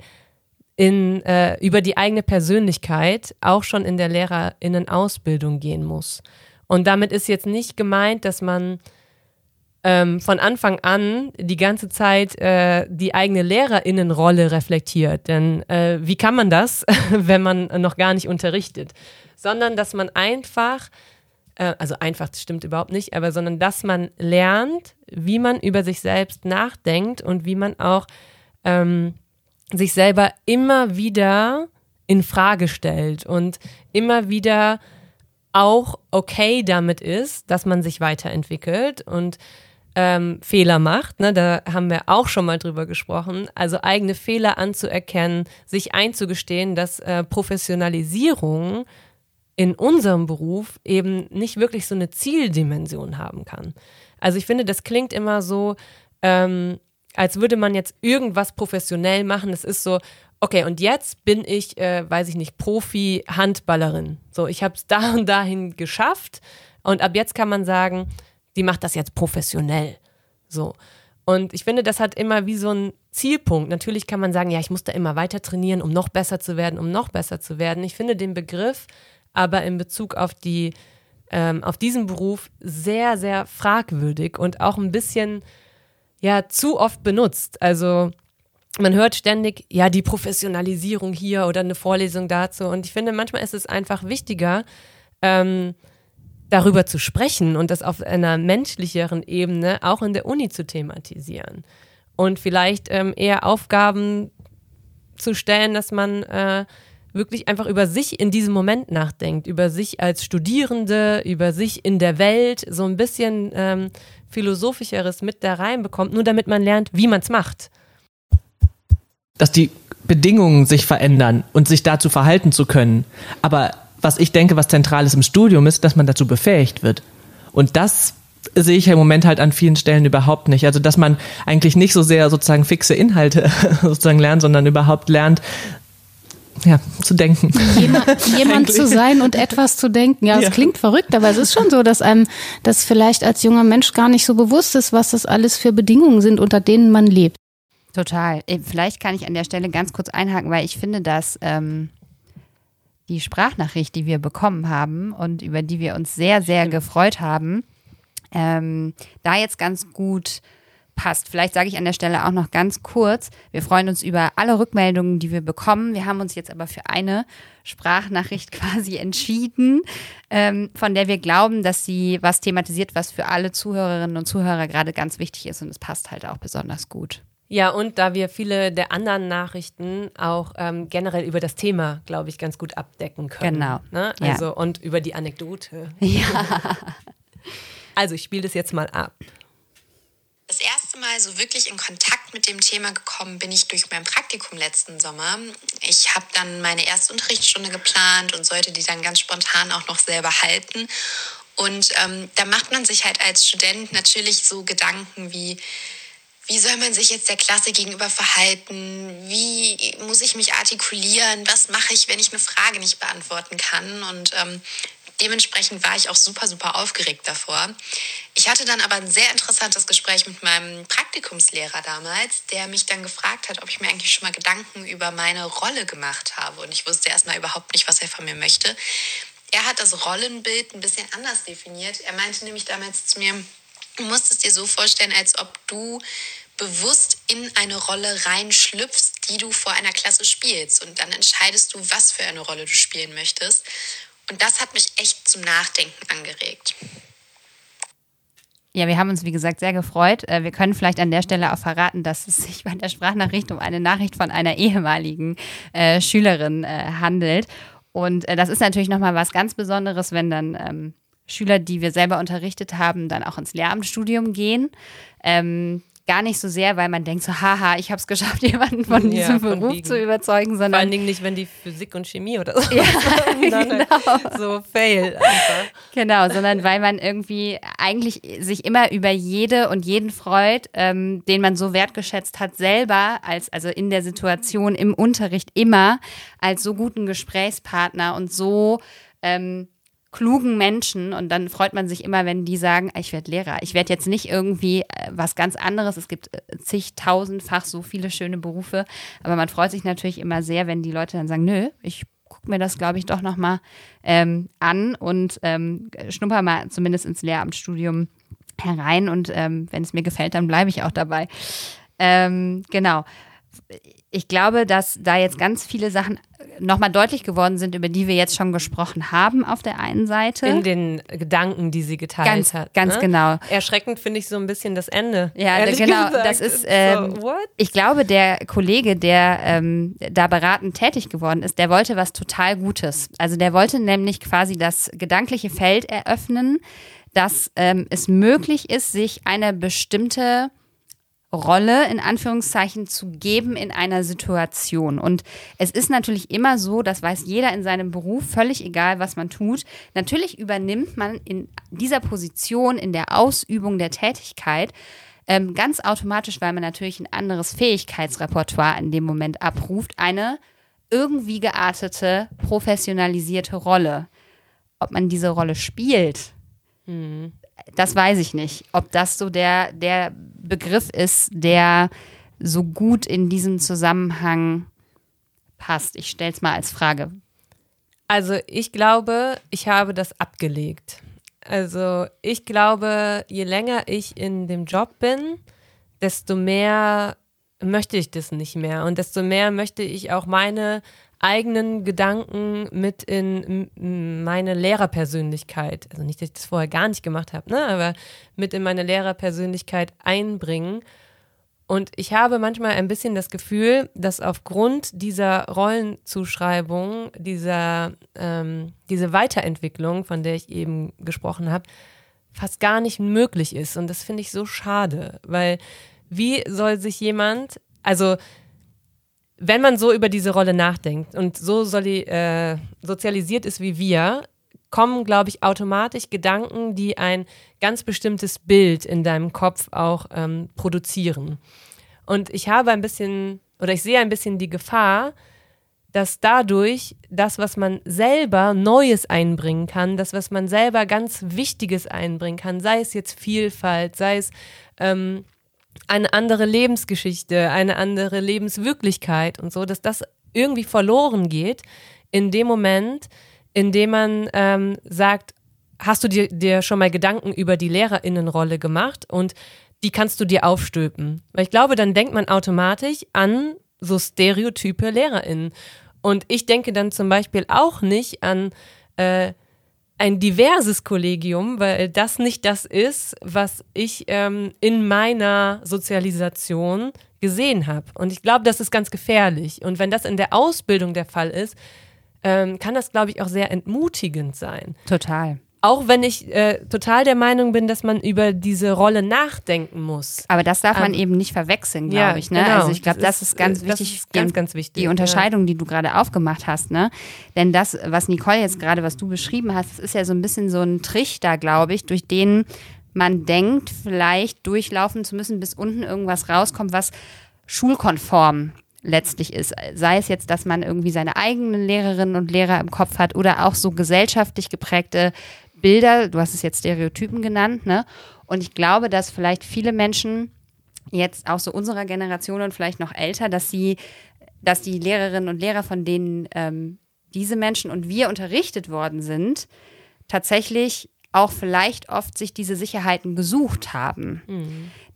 in, äh, über die eigene Persönlichkeit auch schon in der Lehrerinnenausbildung gehen muss. Und damit ist jetzt nicht gemeint, dass man ähm, von Anfang an die ganze Zeit äh, die eigene Lehrerinnenrolle reflektiert. Denn äh, wie kann man das, (laughs) wenn man noch gar nicht unterrichtet? Sondern dass man einfach äh, also einfach, das stimmt überhaupt nicht, aber sondern dass man lernt, wie man über sich selbst nachdenkt und wie man auch ähm, sich selber immer wieder in Frage stellt und immer wieder auch okay damit ist, dass man sich weiterentwickelt und ähm, Fehler macht. Ne? Da haben wir auch schon mal drüber gesprochen. Also eigene Fehler anzuerkennen, sich einzugestehen, dass äh, Professionalisierung in unserem Beruf eben nicht wirklich so eine Zieldimension haben kann. Also ich finde, das klingt immer so, ähm, als würde man jetzt irgendwas professionell machen. Es ist so, okay, und jetzt bin ich, äh, weiß ich nicht, Profi-Handballerin. So, ich habe es da und dahin geschafft und ab jetzt kann man sagen, die macht das jetzt professionell. So. Und ich finde, das hat immer wie so einen Zielpunkt. Natürlich kann man sagen, ja, ich muss da immer weiter trainieren, um noch besser zu werden, um noch besser zu werden. Ich finde den Begriff aber in Bezug auf die, ähm, auf diesen Beruf sehr, sehr fragwürdig und auch ein bisschen, ja, zu oft benutzt. Also, man hört ständig, ja, die Professionalisierung hier oder eine Vorlesung dazu. Und ich finde, manchmal ist es einfach wichtiger, ähm, darüber zu sprechen und das auf einer menschlicheren Ebene auch in der Uni zu thematisieren. Und vielleicht ähm, eher Aufgaben zu stellen, dass man äh, wirklich einfach über sich in diesem Moment nachdenkt, über sich als Studierende, über sich in der Welt, so ein bisschen ähm, philosophischeres mit da reinbekommt, nur damit man lernt, wie man es macht. Dass die Bedingungen sich verändern und sich dazu verhalten zu können. Aber was ich denke, was zentral ist im Studium, ist, dass man dazu befähigt wird. Und das sehe ich im Moment halt an vielen Stellen überhaupt nicht. Also, dass man eigentlich nicht so sehr sozusagen fixe Inhalte (laughs) sozusagen lernt, sondern überhaupt lernt, ja, zu denken. (laughs) Jemand, jemand zu sein und etwas zu denken. Ja, es ja. klingt verrückt, aber es ist schon so, dass einem das vielleicht als junger Mensch gar nicht so bewusst ist, was das alles für Bedingungen sind, unter denen man lebt. Total. Äh, vielleicht kann ich an der Stelle ganz kurz einhaken, weil ich finde, dass ähm, die Sprachnachricht, die wir bekommen haben und über die wir uns sehr, sehr gefreut haben, ähm, da jetzt ganz gut passt. Vielleicht sage ich an der Stelle auch noch ganz kurz, wir freuen uns über alle Rückmeldungen, die wir bekommen. Wir haben uns jetzt aber für eine Sprachnachricht (laughs) quasi entschieden, ähm, von der wir glauben, dass sie was thematisiert, was für alle Zuhörerinnen und Zuhörer gerade ganz wichtig ist und es passt halt auch besonders gut. Ja, und da wir viele der anderen Nachrichten auch ähm, generell über das Thema, glaube ich, ganz gut abdecken können. Genau. Ne? Also ja. und über die Anekdote. Ja. (laughs) Also ich spiele das jetzt mal ab. Das erste Mal so wirklich in Kontakt mit dem Thema gekommen bin ich durch mein Praktikum letzten Sommer. Ich habe dann meine erste Unterrichtsstunde geplant und sollte die dann ganz spontan auch noch selber halten. Und ähm, da macht man sich halt als Student natürlich so Gedanken wie, wie soll man sich jetzt der Klasse gegenüber verhalten? Wie muss ich mich artikulieren? Was mache ich, wenn ich eine Frage nicht beantworten kann? Und ähm, dementsprechend war ich auch super, super aufgeregt davor. Ich hatte dann aber ein sehr interessantes Gespräch mit meinem Praktikumslehrer damals, der mich dann gefragt hat, ob ich mir eigentlich schon mal Gedanken über meine Rolle gemacht habe. Und ich wusste erstmal überhaupt nicht, was er von mir möchte. Er hat das Rollenbild ein bisschen anders definiert. Er meinte nämlich damals zu mir, du musst es dir so vorstellen, als ob du bewusst in eine Rolle reinschlüpfst, die du vor einer Klasse spielst. Und dann entscheidest du, was für eine Rolle du spielen möchtest. Und das hat mich echt zum Nachdenken angeregt. Ja, wir haben uns, wie gesagt, sehr gefreut. Äh, wir können vielleicht an der Stelle auch verraten, dass es sich bei der Sprachnachricht um eine Nachricht von einer ehemaligen äh, Schülerin äh, handelt. Und äh, das ist natürlich nochmal was ganz Besonderes, wenn dann ähm, Schüler, die wir selber unterrichtet haben, dann auch ins Lehramtsstudium gehen. Ähm, gar nicht so sehr, weil man denkt so, haha, ich habe es geschafft, (laughs) jemanden von diesem ja, von Beruf Wiegen. zu überzeugen, sondern vor allen Dingen nicht, wenn die Physik und Chemie oder so, (laughs) ja, (laughs) genau. so fail einfach. Genau, sondern weil man irgendwie eigentlich sich immer über jede und jeden freut, ähm, den man so wertgeschätzt hat, selber als also in der Situation im Unterricht immer als so guten Gesprächspartner und so ähm, klugen Menschen und dann freut man sich immer, wenn die sagen, ich werde Lehrer. Ich werde jetzt nicht irgendwie äh, was ganz anderes. Es gibt äh, zigtausendfach so viele schöne Berufe, aber man freut sich natürlich immer sehr, wenn die Leute dann sagen, nö, ich gucke mir das, glaube ich, doch nochmal ähm, an und ähm, schnupper mal zumindest ins Lehramtsstudium herein und ähm, wenn es mir gefällt, dann bleibe ich auch dabei. Ähm, genau. Ich glaube, dass da jetzt ganz viele Sachen nochmal deutlich geworden sind, über die wir jetzt schon gesprochen haben auf der einen Seite. In den Gedanken, die sie geteilt Ganz- hat. ganz ne? genau. Erschreckend finde ich so ein bisschen das Ende. Ja, genau. gesagt. Das ist, So, ähm, what? ich glaube, der Kollege, der ähm, da beratend tätig geworden ist, der wollte was total Gutes. Also der wollte nämlich quasi das gedankliche Feld eröffnen, dass ähm, es möglich ist, sich eine bestimmte Rolle in Anführungszeichen zu geben in einer Situation. Und es ist natürlich immer so, das weiß jeder in seinem Beruf, völlig egal, was man tut. Natürlich übernimmt man in dieser Position, in der Ausübung der Tätigkeit, ähm, ganz automatisch, weil man natürlich ein anderes Fähigkeitsrepertoire in dem Moment abruft, eine irgendwie geartete, professionalisierte Rolle. Ob man diese Rolle spielt, das weiß ich nicht. Ob das so der, der Begriff ist, der so gut in diesem Zusammenhang passt. Ich stelle es mal als Frage. Also ich glaube, ich habe das abgelegt. Also ich glaube, je länger ich in dem Job bin, desto mehr möchte ich das nicht mehr und desto mehr möchte ich auch meine eigenen Gedanken mit in meine Lehrerpersönlichkeit, also nicht, dass ich das vorher gar nicht gemacht habe, ne, aber mit in meine Lehrerpersönlichkeit einbringen. Und ich habe manchmal ein bisschen das Gefühl, dass aufgrund dieser Rollenzuschreibung, dieser ähm, diese Weiterentwicklung, von der ich eben gesprochen habe, fast gar nicht möglich ist. Und das finde ich so schade, weil wie soll sich jemand, also wenn man so über diese Rolle nachdenkt und so soli äh, sozialisiert ist wie wir, kommen, glaube ich, automatisch Gedanken, die ein ganz bestimmtes Bild in deinem Kopf auch ähm, produzieren. Und ich habe ein bisschen, oder ich sehe ein bisschen die Gefahr, dass dadurch das, was man selber Neues einbringen kann, das, was man selber ganz Wichtiges einbringen kann, sei es jetzt Vielfalt, sei es ähm, eine andere Lebensgeschichte, eine andere Lebenswirklichkeit und so, dass das irgendwie verloren geht in dem Moment, in dem man ähm, sagt, hast du dir, dir schon mal Gedanken über die Lehrerinnenrolle gemacht und die kannst du dir aufstülpen. Weil ich glaube, dann denkt man automatisch an so stereotype LehrerInnen. Und ich denke dann zum Beispiel auch nicht an äh, ein diverses Kollegium, weil das nicht das ist, was ich ähm, in meiner Sozialisation gesehen habe. Und ich glaube, das ist ganz gefährlich. Und wenn das in der Ausbildung der Fall ist, ähm, kann das, glaube ich, auch sehr entmutigend sein. Total. Auch wenn ich äh, total der Meinung bin, dass man über diese Rolle nachdenken muss. Aber das darf man Ähm, eben nicht verwechseln, ja, glaube ich. Ne? genau. Also ich glaube, Das das, ist, ganz äh, das wichtig. ist ganz, die, ganz wichtig, Die ja. Unterscheidung, die du gerade aufgemacht hast, ne? Denn das, was Nicole jetzt gerade, was du beschrieben hast, das ist ja so ein bisschen so ein Trichter, glaube ich, durch den man denkt, vielleicht durchlaufen zu müssen, bis unten irgendwas rauskommt, was schulkonform letztlich ist. Sei es jetzt, dass man irgendwie seine eigenen Lehrerinnen und Lehrer im Kopf hat oder auch so gesellschaftlich geprägte Bilder, du hast es jetzt Stereotypen genannt, ne? Und ich glaube, dass vielleicht viele Menschen jetzt auch so unserer Generation und vielleicht noch älter, dass sie, dass die Lehrerinnen und Lehrer, von denen ähm, diese Menschen und wir unterrichtet worden sind, tatsächlich auch vielleicht oft sich diese Sicherheiten gesucht haben.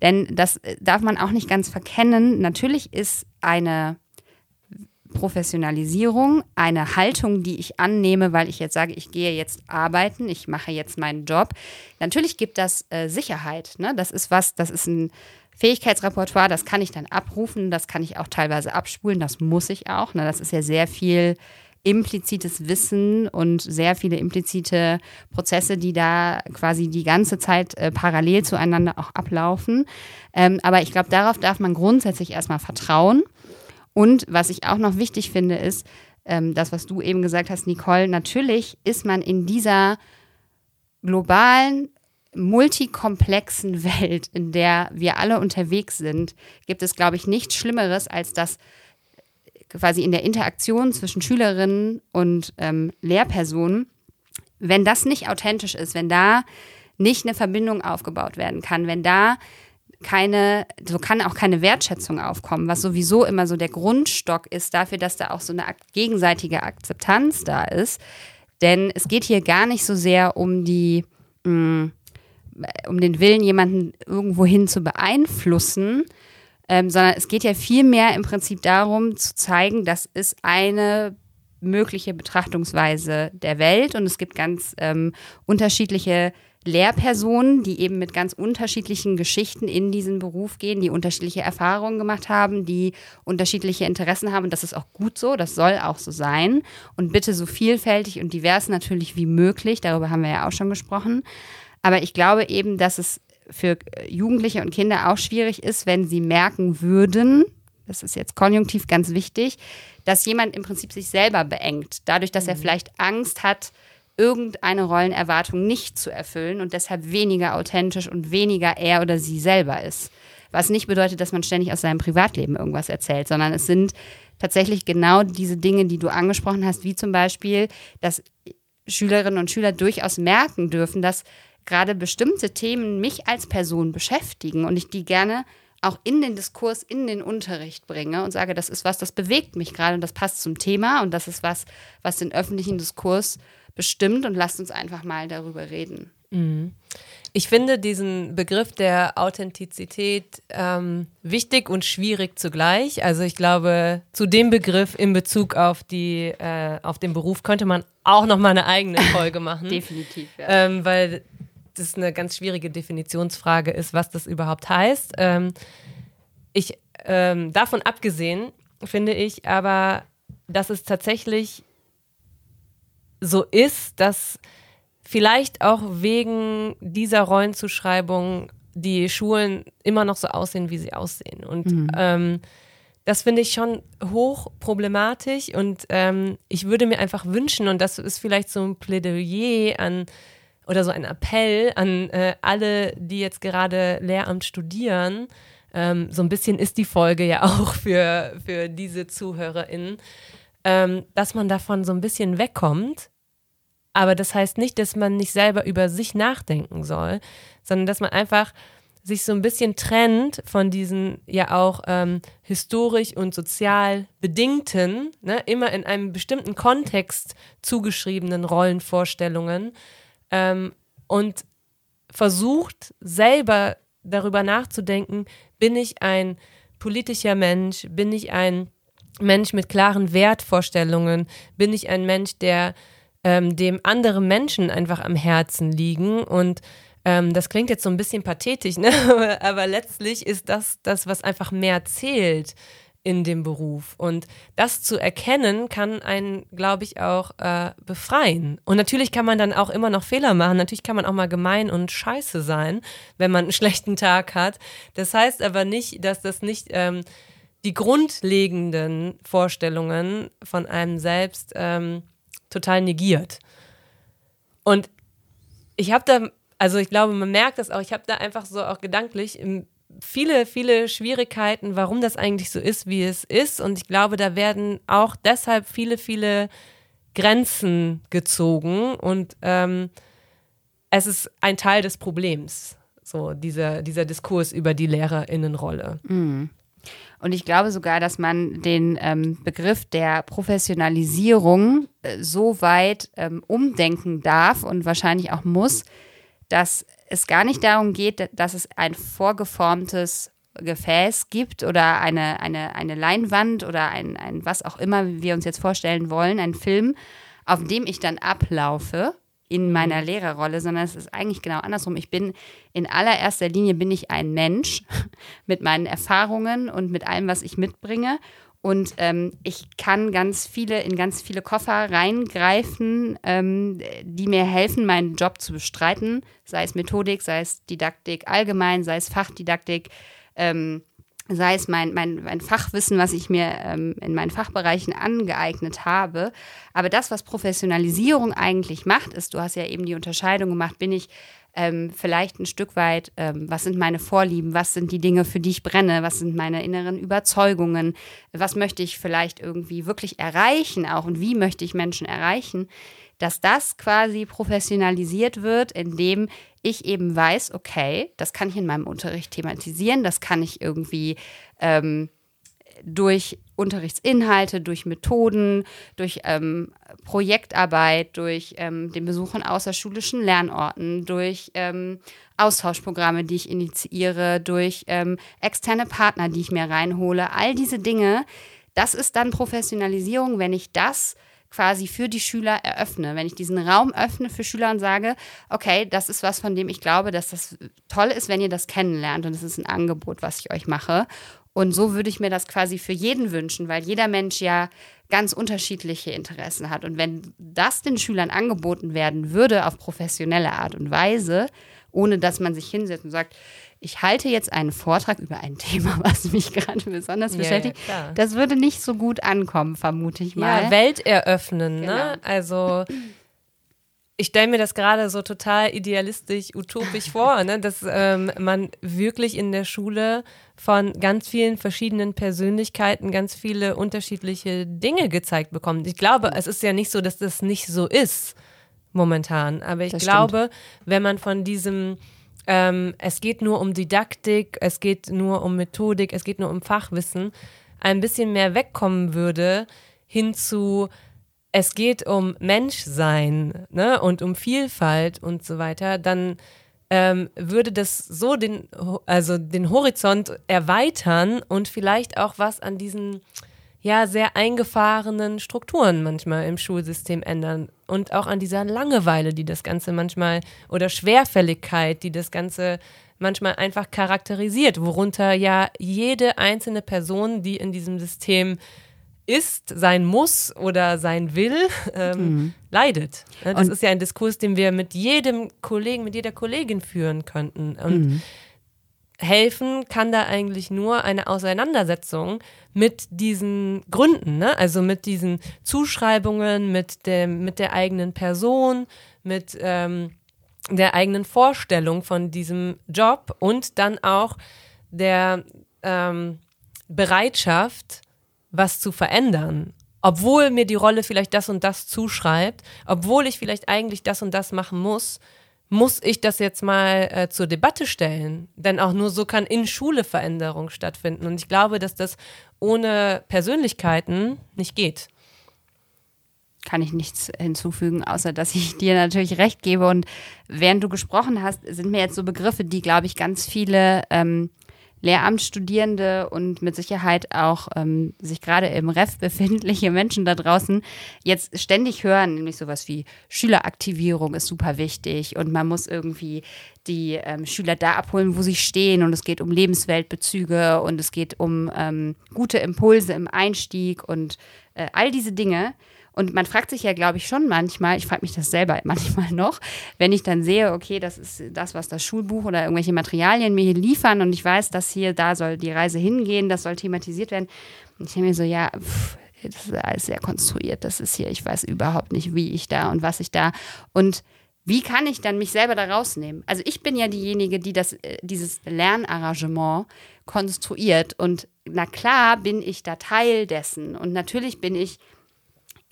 Denn das äh, darf man auch nicht ganz verkennen. Natürlich ist eine Professionalisierung, eine Haltung, die ich annehme, weil ich jetzt sage, ich gehe jetzt arbeiten, ich mache jetzt meinen Job. Natürlich gibt das äh, Sicherheit. Ne? Das ist was, das ist ein Fähigkeitsrepertoire, das kann ich dann abrufen, das kann ich auch teilweise abspulen, das muss ich auch. Ne? Das ist ja sehr viel implizites Wissen und sehr viele implizite Prozesse, die da quasi die ganze Zeit äh, parallel zueinander auch ablaufen. Ähm, aber ich glaube, darauf darf man grundsätzlich erstmal vertrauen. Und was ich auch noch wichtig finde, ist, ähm, das, was du eben gesagt hast, Nicole, natürlich ist man in dieser globalen, multikomplexen Welt, in der wir alle unterwegs sind, gibt es, glaube ich, nichts Schlimmeres, als dass quasi in der Interaktion zwischen Schülerinnen und ähm, Lehrpersonen, wenn das nicht authentisch ist, wenn da nicht eine Verbindung aufgebaut werden kann, wenn da keine, so kann auch keine Wertschätzung aufkommen, was sowieso immer so der Grundstock ist dafür, dass da auch so eine gegenseitige Akzeptanz da ist. Denn es geht hier gar nicht so sehr um die, mh, um den Willen, jemanden irgendwohin zu beeinflussen, ähm, sondern es geht ja vielmehr im Prinzip darum zu zeigen, dass es eine mögliche Betrachtungsweise der Welt und es gibt ganz ähm, unterschiedliche Lehrpersonen, die eben mit ganz unterschiedlichen Geschichten in diesen Beruf gehen, die unterschiedliche Erfahrungen gemacht haben, die unterschiedliche Interessen haben. Und das ist auch gut so, das soll auch so sein. Und bitte so vielfältig und divers natürlich wie möglich, darüber haben wir ja auch schon gesprochen. Aber ich glaube eben, dass es für Jugendliche und Kinder auch schwierig ist, wenn sie merken würden, das ist jetzt konjunktiv ganz wichtig, dass jemand im Prinzip sich selber beengt, dadurch, dass er mhm. vielleicht Angst hat, irgendeine Rollenerwartung nicht zu erfüllen und deshalb weniger authentisch und weniger er oder sie selber ist. Was nicht bedeutet, dass man ständig aus seinem Privatleben irgendwas erzählt, sondern es sind tatsächlich genau diese Dinge, die du angesprochen hast, wie zum Beispiel, dass Schülerinnen und Schüler durchaus merken dürfen, dass gerade bestimmte Themen mich als Person beschäftigen und ich die gerne auch in den Diskurs, in den Unterricht bringe und sage, das ist was, das bewegt mich gerade und das passt zum Thema und das ist was, was den öffentlichen Diskurs bestimmt und lasst uns einfach mal darüber reden. Mhm. Ich finde diesen Begriff der Authentizität ähm, wichtig und schwierig zugleich. Also ich glaube, zu dem Begriff in Bezug auf die äh, auf den Beruf könnte man auch noch mal eine eigene (laughs) Folge machen. Definitiv, ja. Ähm, weil das eine ganz schwierige Definitionsfrage ist, was das überhaupt heißt. Ähm, ich ähm, davon abgesehen finde ich aber, dass es tatsächlich so ist, dass vielleicht auch wegen dieser Rollenzuschreibung die Schulen immer noch so aussehen, wie sie aussehen. Und mhm. ähm, das finde ich schon hoch problematisch und ähm, ich würde mir einfach wünschen, und das ist vielleicht so ein Plädoyer an oder so ein Appell an äh, alle, die jetzt gerade Lehramt studieren. Ähm, so ein bisschen ist die Folge ja (laughs) auch für, für diese ZuhörerInnen, ähm, dass man davon so ein bisschen wegkommt. Aber das heißt nicht, dass man nicht selber über sich nachdenken soll, sondern dass man einfach sich so ein bisschen trennt von diesen ja auch ähm, historisch und sozial bedingten, ne, immer in einem bestimmten Kontext zugeschriebenen Rollenvorstellungen ähm, und versucht selber darüber nachzudenken, bin ich ein politischer Mensch, bin ich ein Mensch mit klaren Wertvorstellungen, bin ich ein Mensch, der ähm, dem andere Menschen einfach am Herzen liegen und ähm, das klingt jetzt so ein bisschen pathetisch, ne? (laughs) aber letztlich ist das das, was einfach mehr zählt in dem Beruf. Und das zu erkennen, kann einen, glaube ich, auch äh, befreien. Und natürlich kann man dann auch immer noch Fehler machen. Natürlich kann man auch mal gemein und scheiße sein, wenn man einen (laughs) schlechten Tag hat. Das heißt aber nicht, dass das nicht ähm, die grundlegenden Vorstellungen von einem selbst ähm, total negiert. Und ich habe da, also ich glaube, man merkt das auch, ich habe da einfach so auch gedanklich viele, viele Schwierigkeiten, warum das eigentlich so ist, wie es ist. Und ich glaube, da werden auch deshalb viele, viele Grenzen gezogen. Und ähm, es ist ein Teil des Problems, so dieser, dieser Diskurs über die Lehrerinnenrolle. Mhm. Und ich glaube sogar, dass man den ähm, Begriff der Professionalisierung so weit ähm, umdenken darf und wahrscheinlich auch muss, dass es gar nicht darum geht, dass es ein vorgeformtes Gefäß gibt oder eine, eine, eine Leinwand oder ein, ein was auch immer wir uns jetzt vorstellen wollen, ein Film, auf dem ich dann ablaufe in meiner mhm. Lehrerrolle, sondern es ist eigentlich genau andersrum. Ich bin in allererster Linie bin ich ein Mensch (laughs) mit meinen Erfahrungen und mit allem, was ich mitbringe und ähm, ich kann ganz viele, in ganz viele Koffer reingreifen, ähm, die mir helfen, meinen Job zu bestreiten, sei es Methodik, sei es Didaktik allgemein, sei es Fachdidaktik, ähm, sei es mein, mein, mein Fachwissen, was ich mir ähm, in meinen Fachbereichen angeeignet habe. Aber das, was Professionalisierung eigentlich macht, ist, du hast ja eben die Unterscheidung gemacht, bin ich ähm, vielleicht ein Stück weit, ähm, was sind meine Vorlieben, was sind die Dinge, für die ich brenne, was sind meine inneren Überzeugungen, was möchte ich vielleicht irgendwie wirklich erreichen auch? Und wie möchte ich Menschen erreichen, dass das quasi professionalisiert wird, indem ich eben weiß, okay, das kann ich in meinem Unterricht thematisieren, das kann ich irgendwie ähm, durch Unterrichtsinhalte, durch Methoden, durch ähm, Projektarbeit, durch ähm, den Besuch von außerschulischen Lernorten, durch ähm, Austauschprogramme, die ich initiiere, durch ähm, externe Partner, die ich mir reinhole. All diese Dinge, das ist dann Professionalisierung, wenn ich das quasi für die Schüler eröffne, wenn ich diesen Raum öffne für Schüler und sage, okay, das ist was, von dem ich glaube, dass das toll ist, wenn ihr das kennenlernt und es ist ein Angebot, was ich euch mache. Und so würde ich mir das quasi für jeden wünschen, weil jeder Mensch ja ganz unterschiedliche Interessen hat. Und wenn das den Schülern angeboten werden würde auf professionelle Art und Weise, ohne dass man sich hinsetzt und sagt, ich halte jetzt einen Vortrag über ein (laughs) Thema, was mich gerade besonders beschäftigt. Ja, das würde nicht so gut ankommen, vermute ich mal. Ja, Welt eröffnen, ne? genau. ne? Also ich stelle mir das gerade so total idealistisch, utopisch vor, ne? dass ähm, man wirklich in der Schule von ganz vielen verschiedenen Persönlichkeiten ganz viele unterschiedliche Dinge gezeigt bekommt. Ich glaube, es ist ja nicht so, dass das nicht so ist momentan, aber ich das glaube, stimmt. wenn man von diesem ähm, es geht nur um Didaktik, es geht nur um Methodik, es geht nur um Fachwissen, ein bisschen mehr wegkommen würde hin zu, es geht um Menschsein ne, und um Vielfalt und so weiter, dann ähm, würde das so den, also den Horizont erweitern und vielleicht auch was an diesen ja sehr eingefahrenen Strukturen manchmal im Schulsystem ändern und auch an dieser Langeweile, die das Ganze manchmal oder Schwerfälligkeit, die das Ganze manchmal einfach charakterisiert, worunter ja jede einzelne Person, die in diesem System ist, sein muss oder sein will, (laughs) ähm, mhm. leidet. Das und ist ja ein Diskurs, den wir mit jedem Kollegen, mit jeder Kollegin führen könnten. Und mhm helfen kann da eigentlich nur eine Auseinandersetzung mit diesen Gründen, ne? also mit diesen Zuschreibungen, mit, dem, mit der eigenen Person, mit ähm, der eigenen Vorstellung von diesem Job und dann auch der ähm, Bereitschaft, was zu verändern. Obwohl mir die Rolle vielleicht das und das zuschreibt, obwohl ich vielleicht eigentlich das und das machen muss, muss ich das jetzt mal äh, zur Debatte stellen? Denn auch nur so kann in Schule Veränderung stattfinden. Und ich glaube, dass das ohne Persönlichkeiten nicht geht. Kann ich nichts hinzufügen, außer dass ich (laughs) dir natürlich recht gebe. Und während du gesprochen hast, sind mir jetzt so Begriffe, die, glaube ich, ganz viele ähm, Lehramtsstudierende und mit Sicherheit auch ähm, sich gerade im Ref befindliche Menschen da draußen jetzt ständig hören, nämlich sowas wie Schüleraktivierung ist super wichtig und man muss irgendwie die ähm, Schüler da abholen, wo sie stehen und es geht um Lebensweltbezüge und es geht um ähm, gute Impulse im Einstieg und äh, all diese Dinge. Und man fragt sich ja, glaube ich, schon manchmal, ich frage mich das selber (laughs) manchmal noch, wenn ich dann sehe, okay, das ist das, was das Schulbuch oder irgendwelche Materialien mir hier liefern und ich weiß, dass hier, da soll die Reise hingehen, das soll thematisiert werden. Und ich denke mir so, ja, pff, das ist alles sehr konstruiert, das ist hier, ich weiß überhaupt nicht, wie ich da und was ich da. Und wie kann ich dann mich selber da rausnehmen? Also ich bin ja diejenige, die das, äh, dieses Lernarrangement konstruiert und na klar bin ich da Teil dessen und natürlich bin ich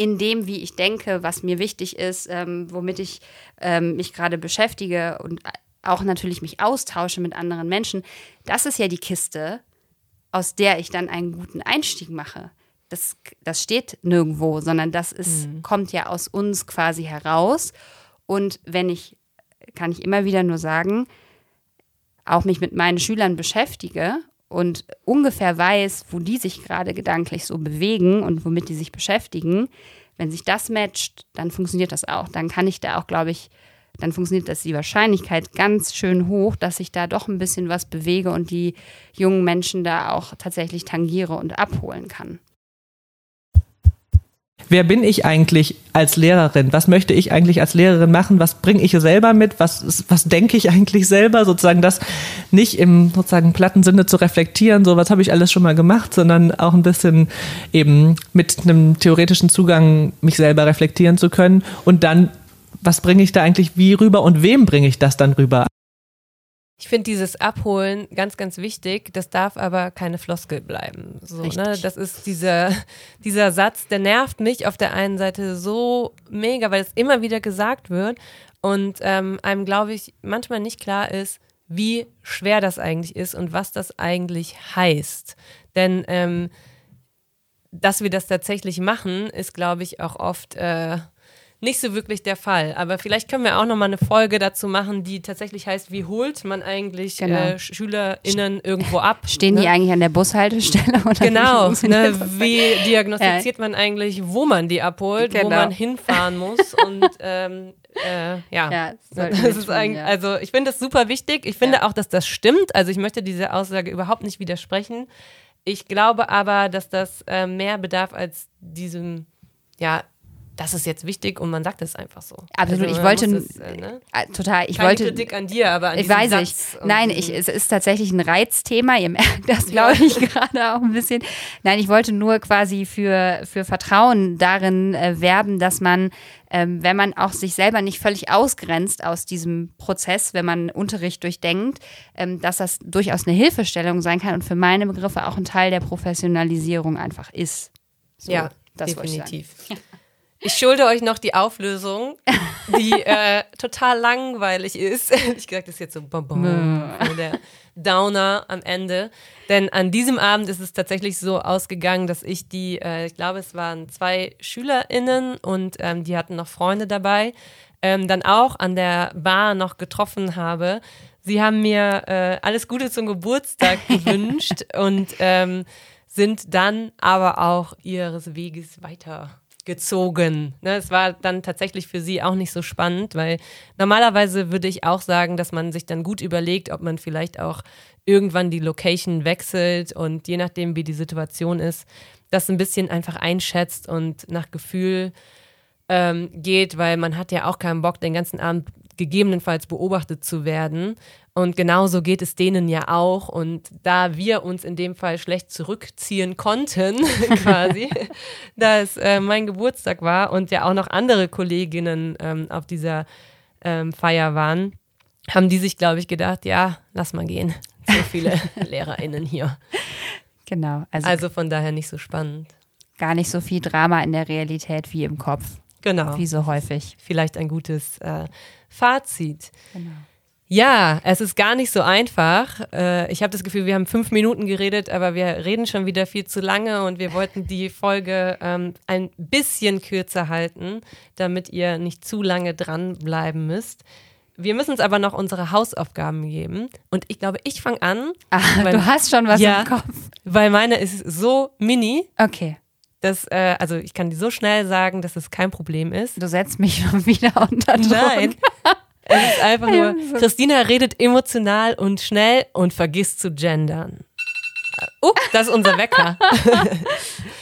in dem, wie ich denke, was mir wichtig ist, ähm, womit ich ähm, mich gerade beschäftige und auch natürlich mich austausche mit anderen Menschen, das ist ja die Kiste, aus der ich dann einen guten Einstieg mache. Das, das steht nirgendwo, sondern das ist, mhm. kommt ja aus uns quasi heraus. Und wenn ich, kann ich immer wieder nur sagen, auch mich mit meinen Schülern beschäftige und ungefähr weiß, wo die sich gerade gedanklich so bewegen und womit die sich beschäftigen, wenn sich das matcht, dann funktioniert das auch. Dann kann ich da auch, glaube ich, dann funktioniert das die Wahrscheinlichkeit ganz schön hoch, dass ich da doch ein bisschen was bewege und die jungen Menschen da auch tatsächlich tangiere und abholen kann wer bin ich eigentlich als Lehrerin? Was möchte ich eigentlich als Lehrerin machen? Was bringe ich selber mit? Was, was denke ich eigentlich selber? Sozusagen das nicht im sozusagen platten Sinne zu reflektieren, so was habe ich alles schon mal gemacht, sondern auch ein bisschen eben mit einem theoretischen Zugang mich selber reflektieren zu können und dann was bringe ich da eigentlich wie rüber und wem bringe ich das dann rüber? Ich finde dieses Abholen ganz, ganz wichtig. Das darf aber keine Floskel bleiben. So, ne? Das ist dieser, dieser Satz, der nervt mich auf der einen Seite so mega, weil es immer wieder gesagt wird und ähm, einem, glaube ich, manchmal nicht klar ist, wie schwer das eigentlich ist und was das eigentlich heißt. Denn ähm, dass wir das tatsächlich machen, ist, glaube ich, auch oft äh, nicht so wirklich der Fall. Aber vielleicht können wir auch nochmal eine Folge dazu machen, die tatsächlich heißt, wie holt man eigentlich Genau. äh, SchülerInnen irgendwo ab? Stehen ne? die eigentlich an der Bushaltestelle? (laughs) Oder Genau, wie ne, wie diagnostiziert man eigentlich, wo man die abholt, wo Genau. man hinfahren muss (laughs) und ähm, äh, ja. Ja, das Das ist tun, ja. also ich finde das super wichtig. Ich finde Ja. auch, dass das stimmt. Also ich möchte diese Aussage überhaupt nicht widersprechen. Ich glaube aber, dass das äh, mehr bedarf als diesem, ja, das ist jetzt wichtig und man sagt es einfach so. Absolut, Also ich wollte- Es, äh, ne? Ah, Total, ich Keine wollte. Kritik an dir, aber an Ich weiß Satz nicht. und Nein, ich, es ist tatsächlich ein Reizthema. Ihr merkt das, glaube ich, (laughs) gerade auch ein bisschen. Nein, ich wollte nur quasi für, für Vertrauen darin äh, werben, dass man, ähm, wenn man auch sich selber nicht völlig ausgrenzt aus diesem Prozess, wenn man Unterricht durchdenkt, ähm, dass das durchaus eine Hilfestellung sein kann und für meine Begriffe auch ein Teil der Professionalisierung einfach ist. So, ja, das wollte ich sagen. definitiv. (laughs) Ich schulde euch noch die Auflösung, die (laughs) äh, total langweilig ist. (laughs) Ich gesagt, das ist jetzt so so der Downer am Ende. Denn an diesem Abend ist es tatsächlich so ausgegangen, dass ich die, äh, ich glaube, es waren zwei SchülerInnen und ähm, die hatten noch Freunde dabei, ähm, dann auch an der Bar noch getroffen habe. Sie haben mir äh, alles Gute zum Geburtstag (laughs) gewünscht und ähm, sind dann aber auch ihres Weges weitergezogen. Ne, es war dann tatsächlich für sie auch nicht so spannend, weil normalerweise würde ich auch sagen, dass man sich dann gut überlegt, ob man vielleicht auch irgendwann die Location wechselt und je nachdem, wie die Situation ist, das ein bisschen einfach einschätzt und nach Gefühl ähm, geht, weil man hat ja auch keinen Bock, den ganzen Abend gegebenenfalls beobachtet zu werden. Und genauso geht es denen ja auch. Und da wir uns in dem Fall schlecht zurückziehen konnten, (laughs) quasi, (laughs) da es äh, mein Geburtstag war und ja auch noch andere Kolleginnen ähm, auf dieser ähm, Feier waren, haben die sich, glaube ich, gedacht, ja, lass mal gehen. So viele (laughs) LehrerInnen hier. Genau, also, Also von daher nicht so spannend. gar nicht so viel Drama in der Realität wie im Kopf, Genau. wie so häufig. vielleicht ein gutes äh, Fazit. Genau. Ja, es ist gar nicht so einfach. Äh, ich habe das Gefühl, wir haben fünf Minuten geredet, aber wir reden schon wieder viel zu lange und wir wollten die Folge ähm, ein bisschen kürzer halten, damit ihr nicht zu lange dranbleiben müsst. Wir müssen uns aber noch unsere Hausaufgaben geben. Und ich glaube, ich fange an, Ah, Weil- du hast schon was Ja. im Kopf. weil meine ist so mini, Okay, dass, äh, also ich kann die so schnell sagen, dass es kein Problem ist. du setzt mich schon wieder unter Druck. Nein. Es ist einfach (laughs) nur, Christina redet emotional und schnell und vergisst zu gendern. Oh, das ist unser Wecker. (laughs)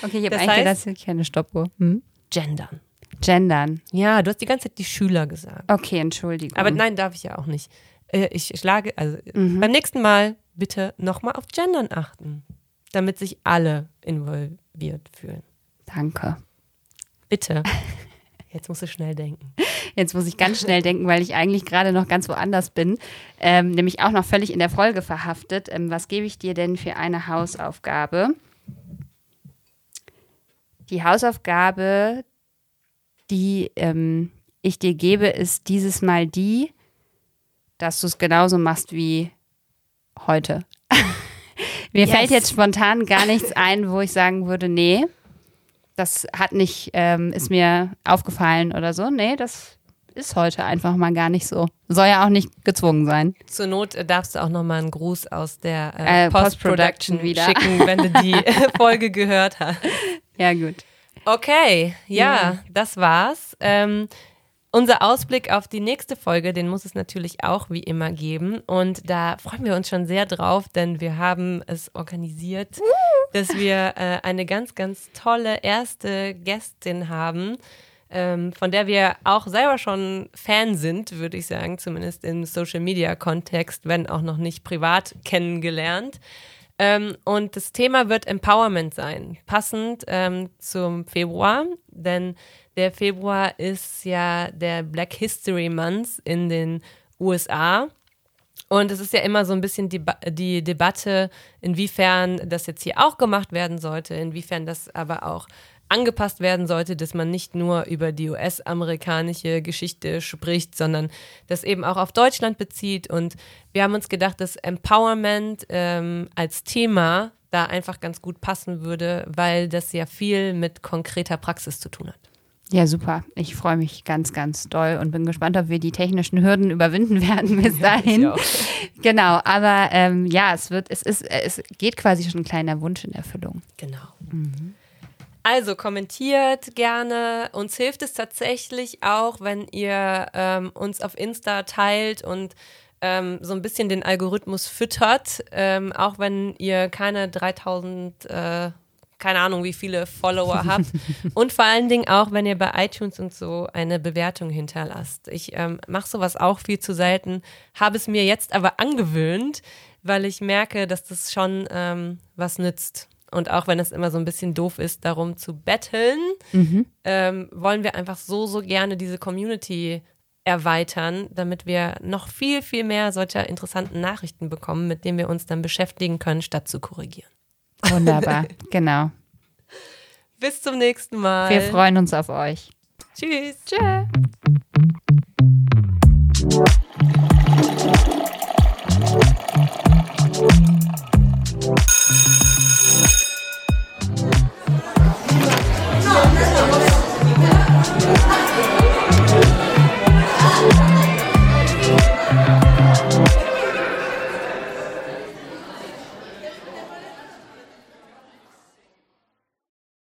Okay, ich habe Das eigentlich heißt- keine Stoppuhr. Hm? Gendern. Gendern. Ja, du hast die ganze Zeit die Schüler gesagt. Okay, Entschuldigung. Aber nein, darf ich ja auch nicht. Äh, Ich schlage, also beim nächsten Mal bitte nochmal auf Gendern achten, damit sich alle involviert fühlen. Danke. Bitte. (laughs) Jetzt musst du schnell denken. Jetzt muss ich ganz schnell denken, weil ich eigentlich gerade noch ganz woanders bin. Ähm, nämlich auch noch völlig in der Folge verhaftet. Ähm, was gebe ich dir denn für eine Hausaufgabe? Die Hausaufgabe, die ähm, ich dir gebe, ist dieses Mal die, dass du es genauso machst wie heute. (laughs) Mir Yes. fällt jetzt spontan gar nichts ein, wo ich sagen würde, nee, das hat nicht, ähm, ist mir aufgefallen oder so. Nee, das ist heute einfach mal gar nicht so. Soll ja auch nicht gezwungen sein. Zur Not äh, darfst du auch nochmal einen Gruß aus der äh, Äh, Post-Production wieder. schicken, wenn du die (laughs) Folge gehört hast. Ja, gut. Okay, ja, das war's. Ähm, unser Ausblick auf die nächste Folge, den muss es natürlich auch wie immer geben. Und da freuen wir uns schon sehr drauf, denn wir haben es organisiert, dass wir äh, eine ganz, ganz tolle erste Gästin haben, ähm, von der wir auch selber schon Fan sind, würde ich sagen, zumindest im Social-Media-Kontext, wenn auch noch nicht privat kennengelernt. Ähm, und das Thema wird Empowerment sein, passend ähm, zum Februar, denn der Februar ist ja der Black History Month in den USA. Und es ist ja immer so ein bisschen die, die Debatte, inwiefern das jetzt hier auch gemacht werden sollte, inwiefern das aber auch angepasst werden sollte, dass man nicht nur über die US-amerikanische Geschichte spricht, sondern das eben auch auf Deutschland bezieht. Und wir haben uns gedacht, dass Empowerment ähm, als Thema da einfach ganz gut passen würde, weil das ja viel mit konkreter Praxis zu tun hat. Ja, super. Ich freue mich ganz, ganz doll und bin gespannt, ob wir die technischen Hürden (laughs) überwinden werden bis dahin. Ja, genau, aber ähm, ja, es wird, es ist, es geht quasi schon ein kleiner Wunsch in Erfüllung. Genau. Also kommentiert gerne. Uns hilft es tatsächlich auch, wenn ihr ähm, uns auf Insta teilt und ähm, so ein bisschen den Algorithmus füttert. Ähm, auch wenn ihr keine 3000, äh, keine Ahnung, wie viele Follower habt. (laughs) und vor allen Dingen auch, wenn ihr bei iTunes und so eine Bewertung hinterlasst. Ich ähm, mache sowas auch viel zu selten, habe es mir jetzt aber angewöhnt, weil ich merke, dass das schon ähm, was nützt. Und auch wenn es immer so ein bisschen doof ist, darum zu betteln, ähm, wollen wir einfach so, so gerne diese Community erweitern, damit wir noch viel, viel mehr solcher interessanten Nachrichten bekommen, mit denen wir uns dann beschäftigen können, statt zu korrigieren. Wunderbar, (laughs) genau. Bis zum nächsten Mal. Wir freuen uns auf euch. Tschüss. Tschö. Yeah. you.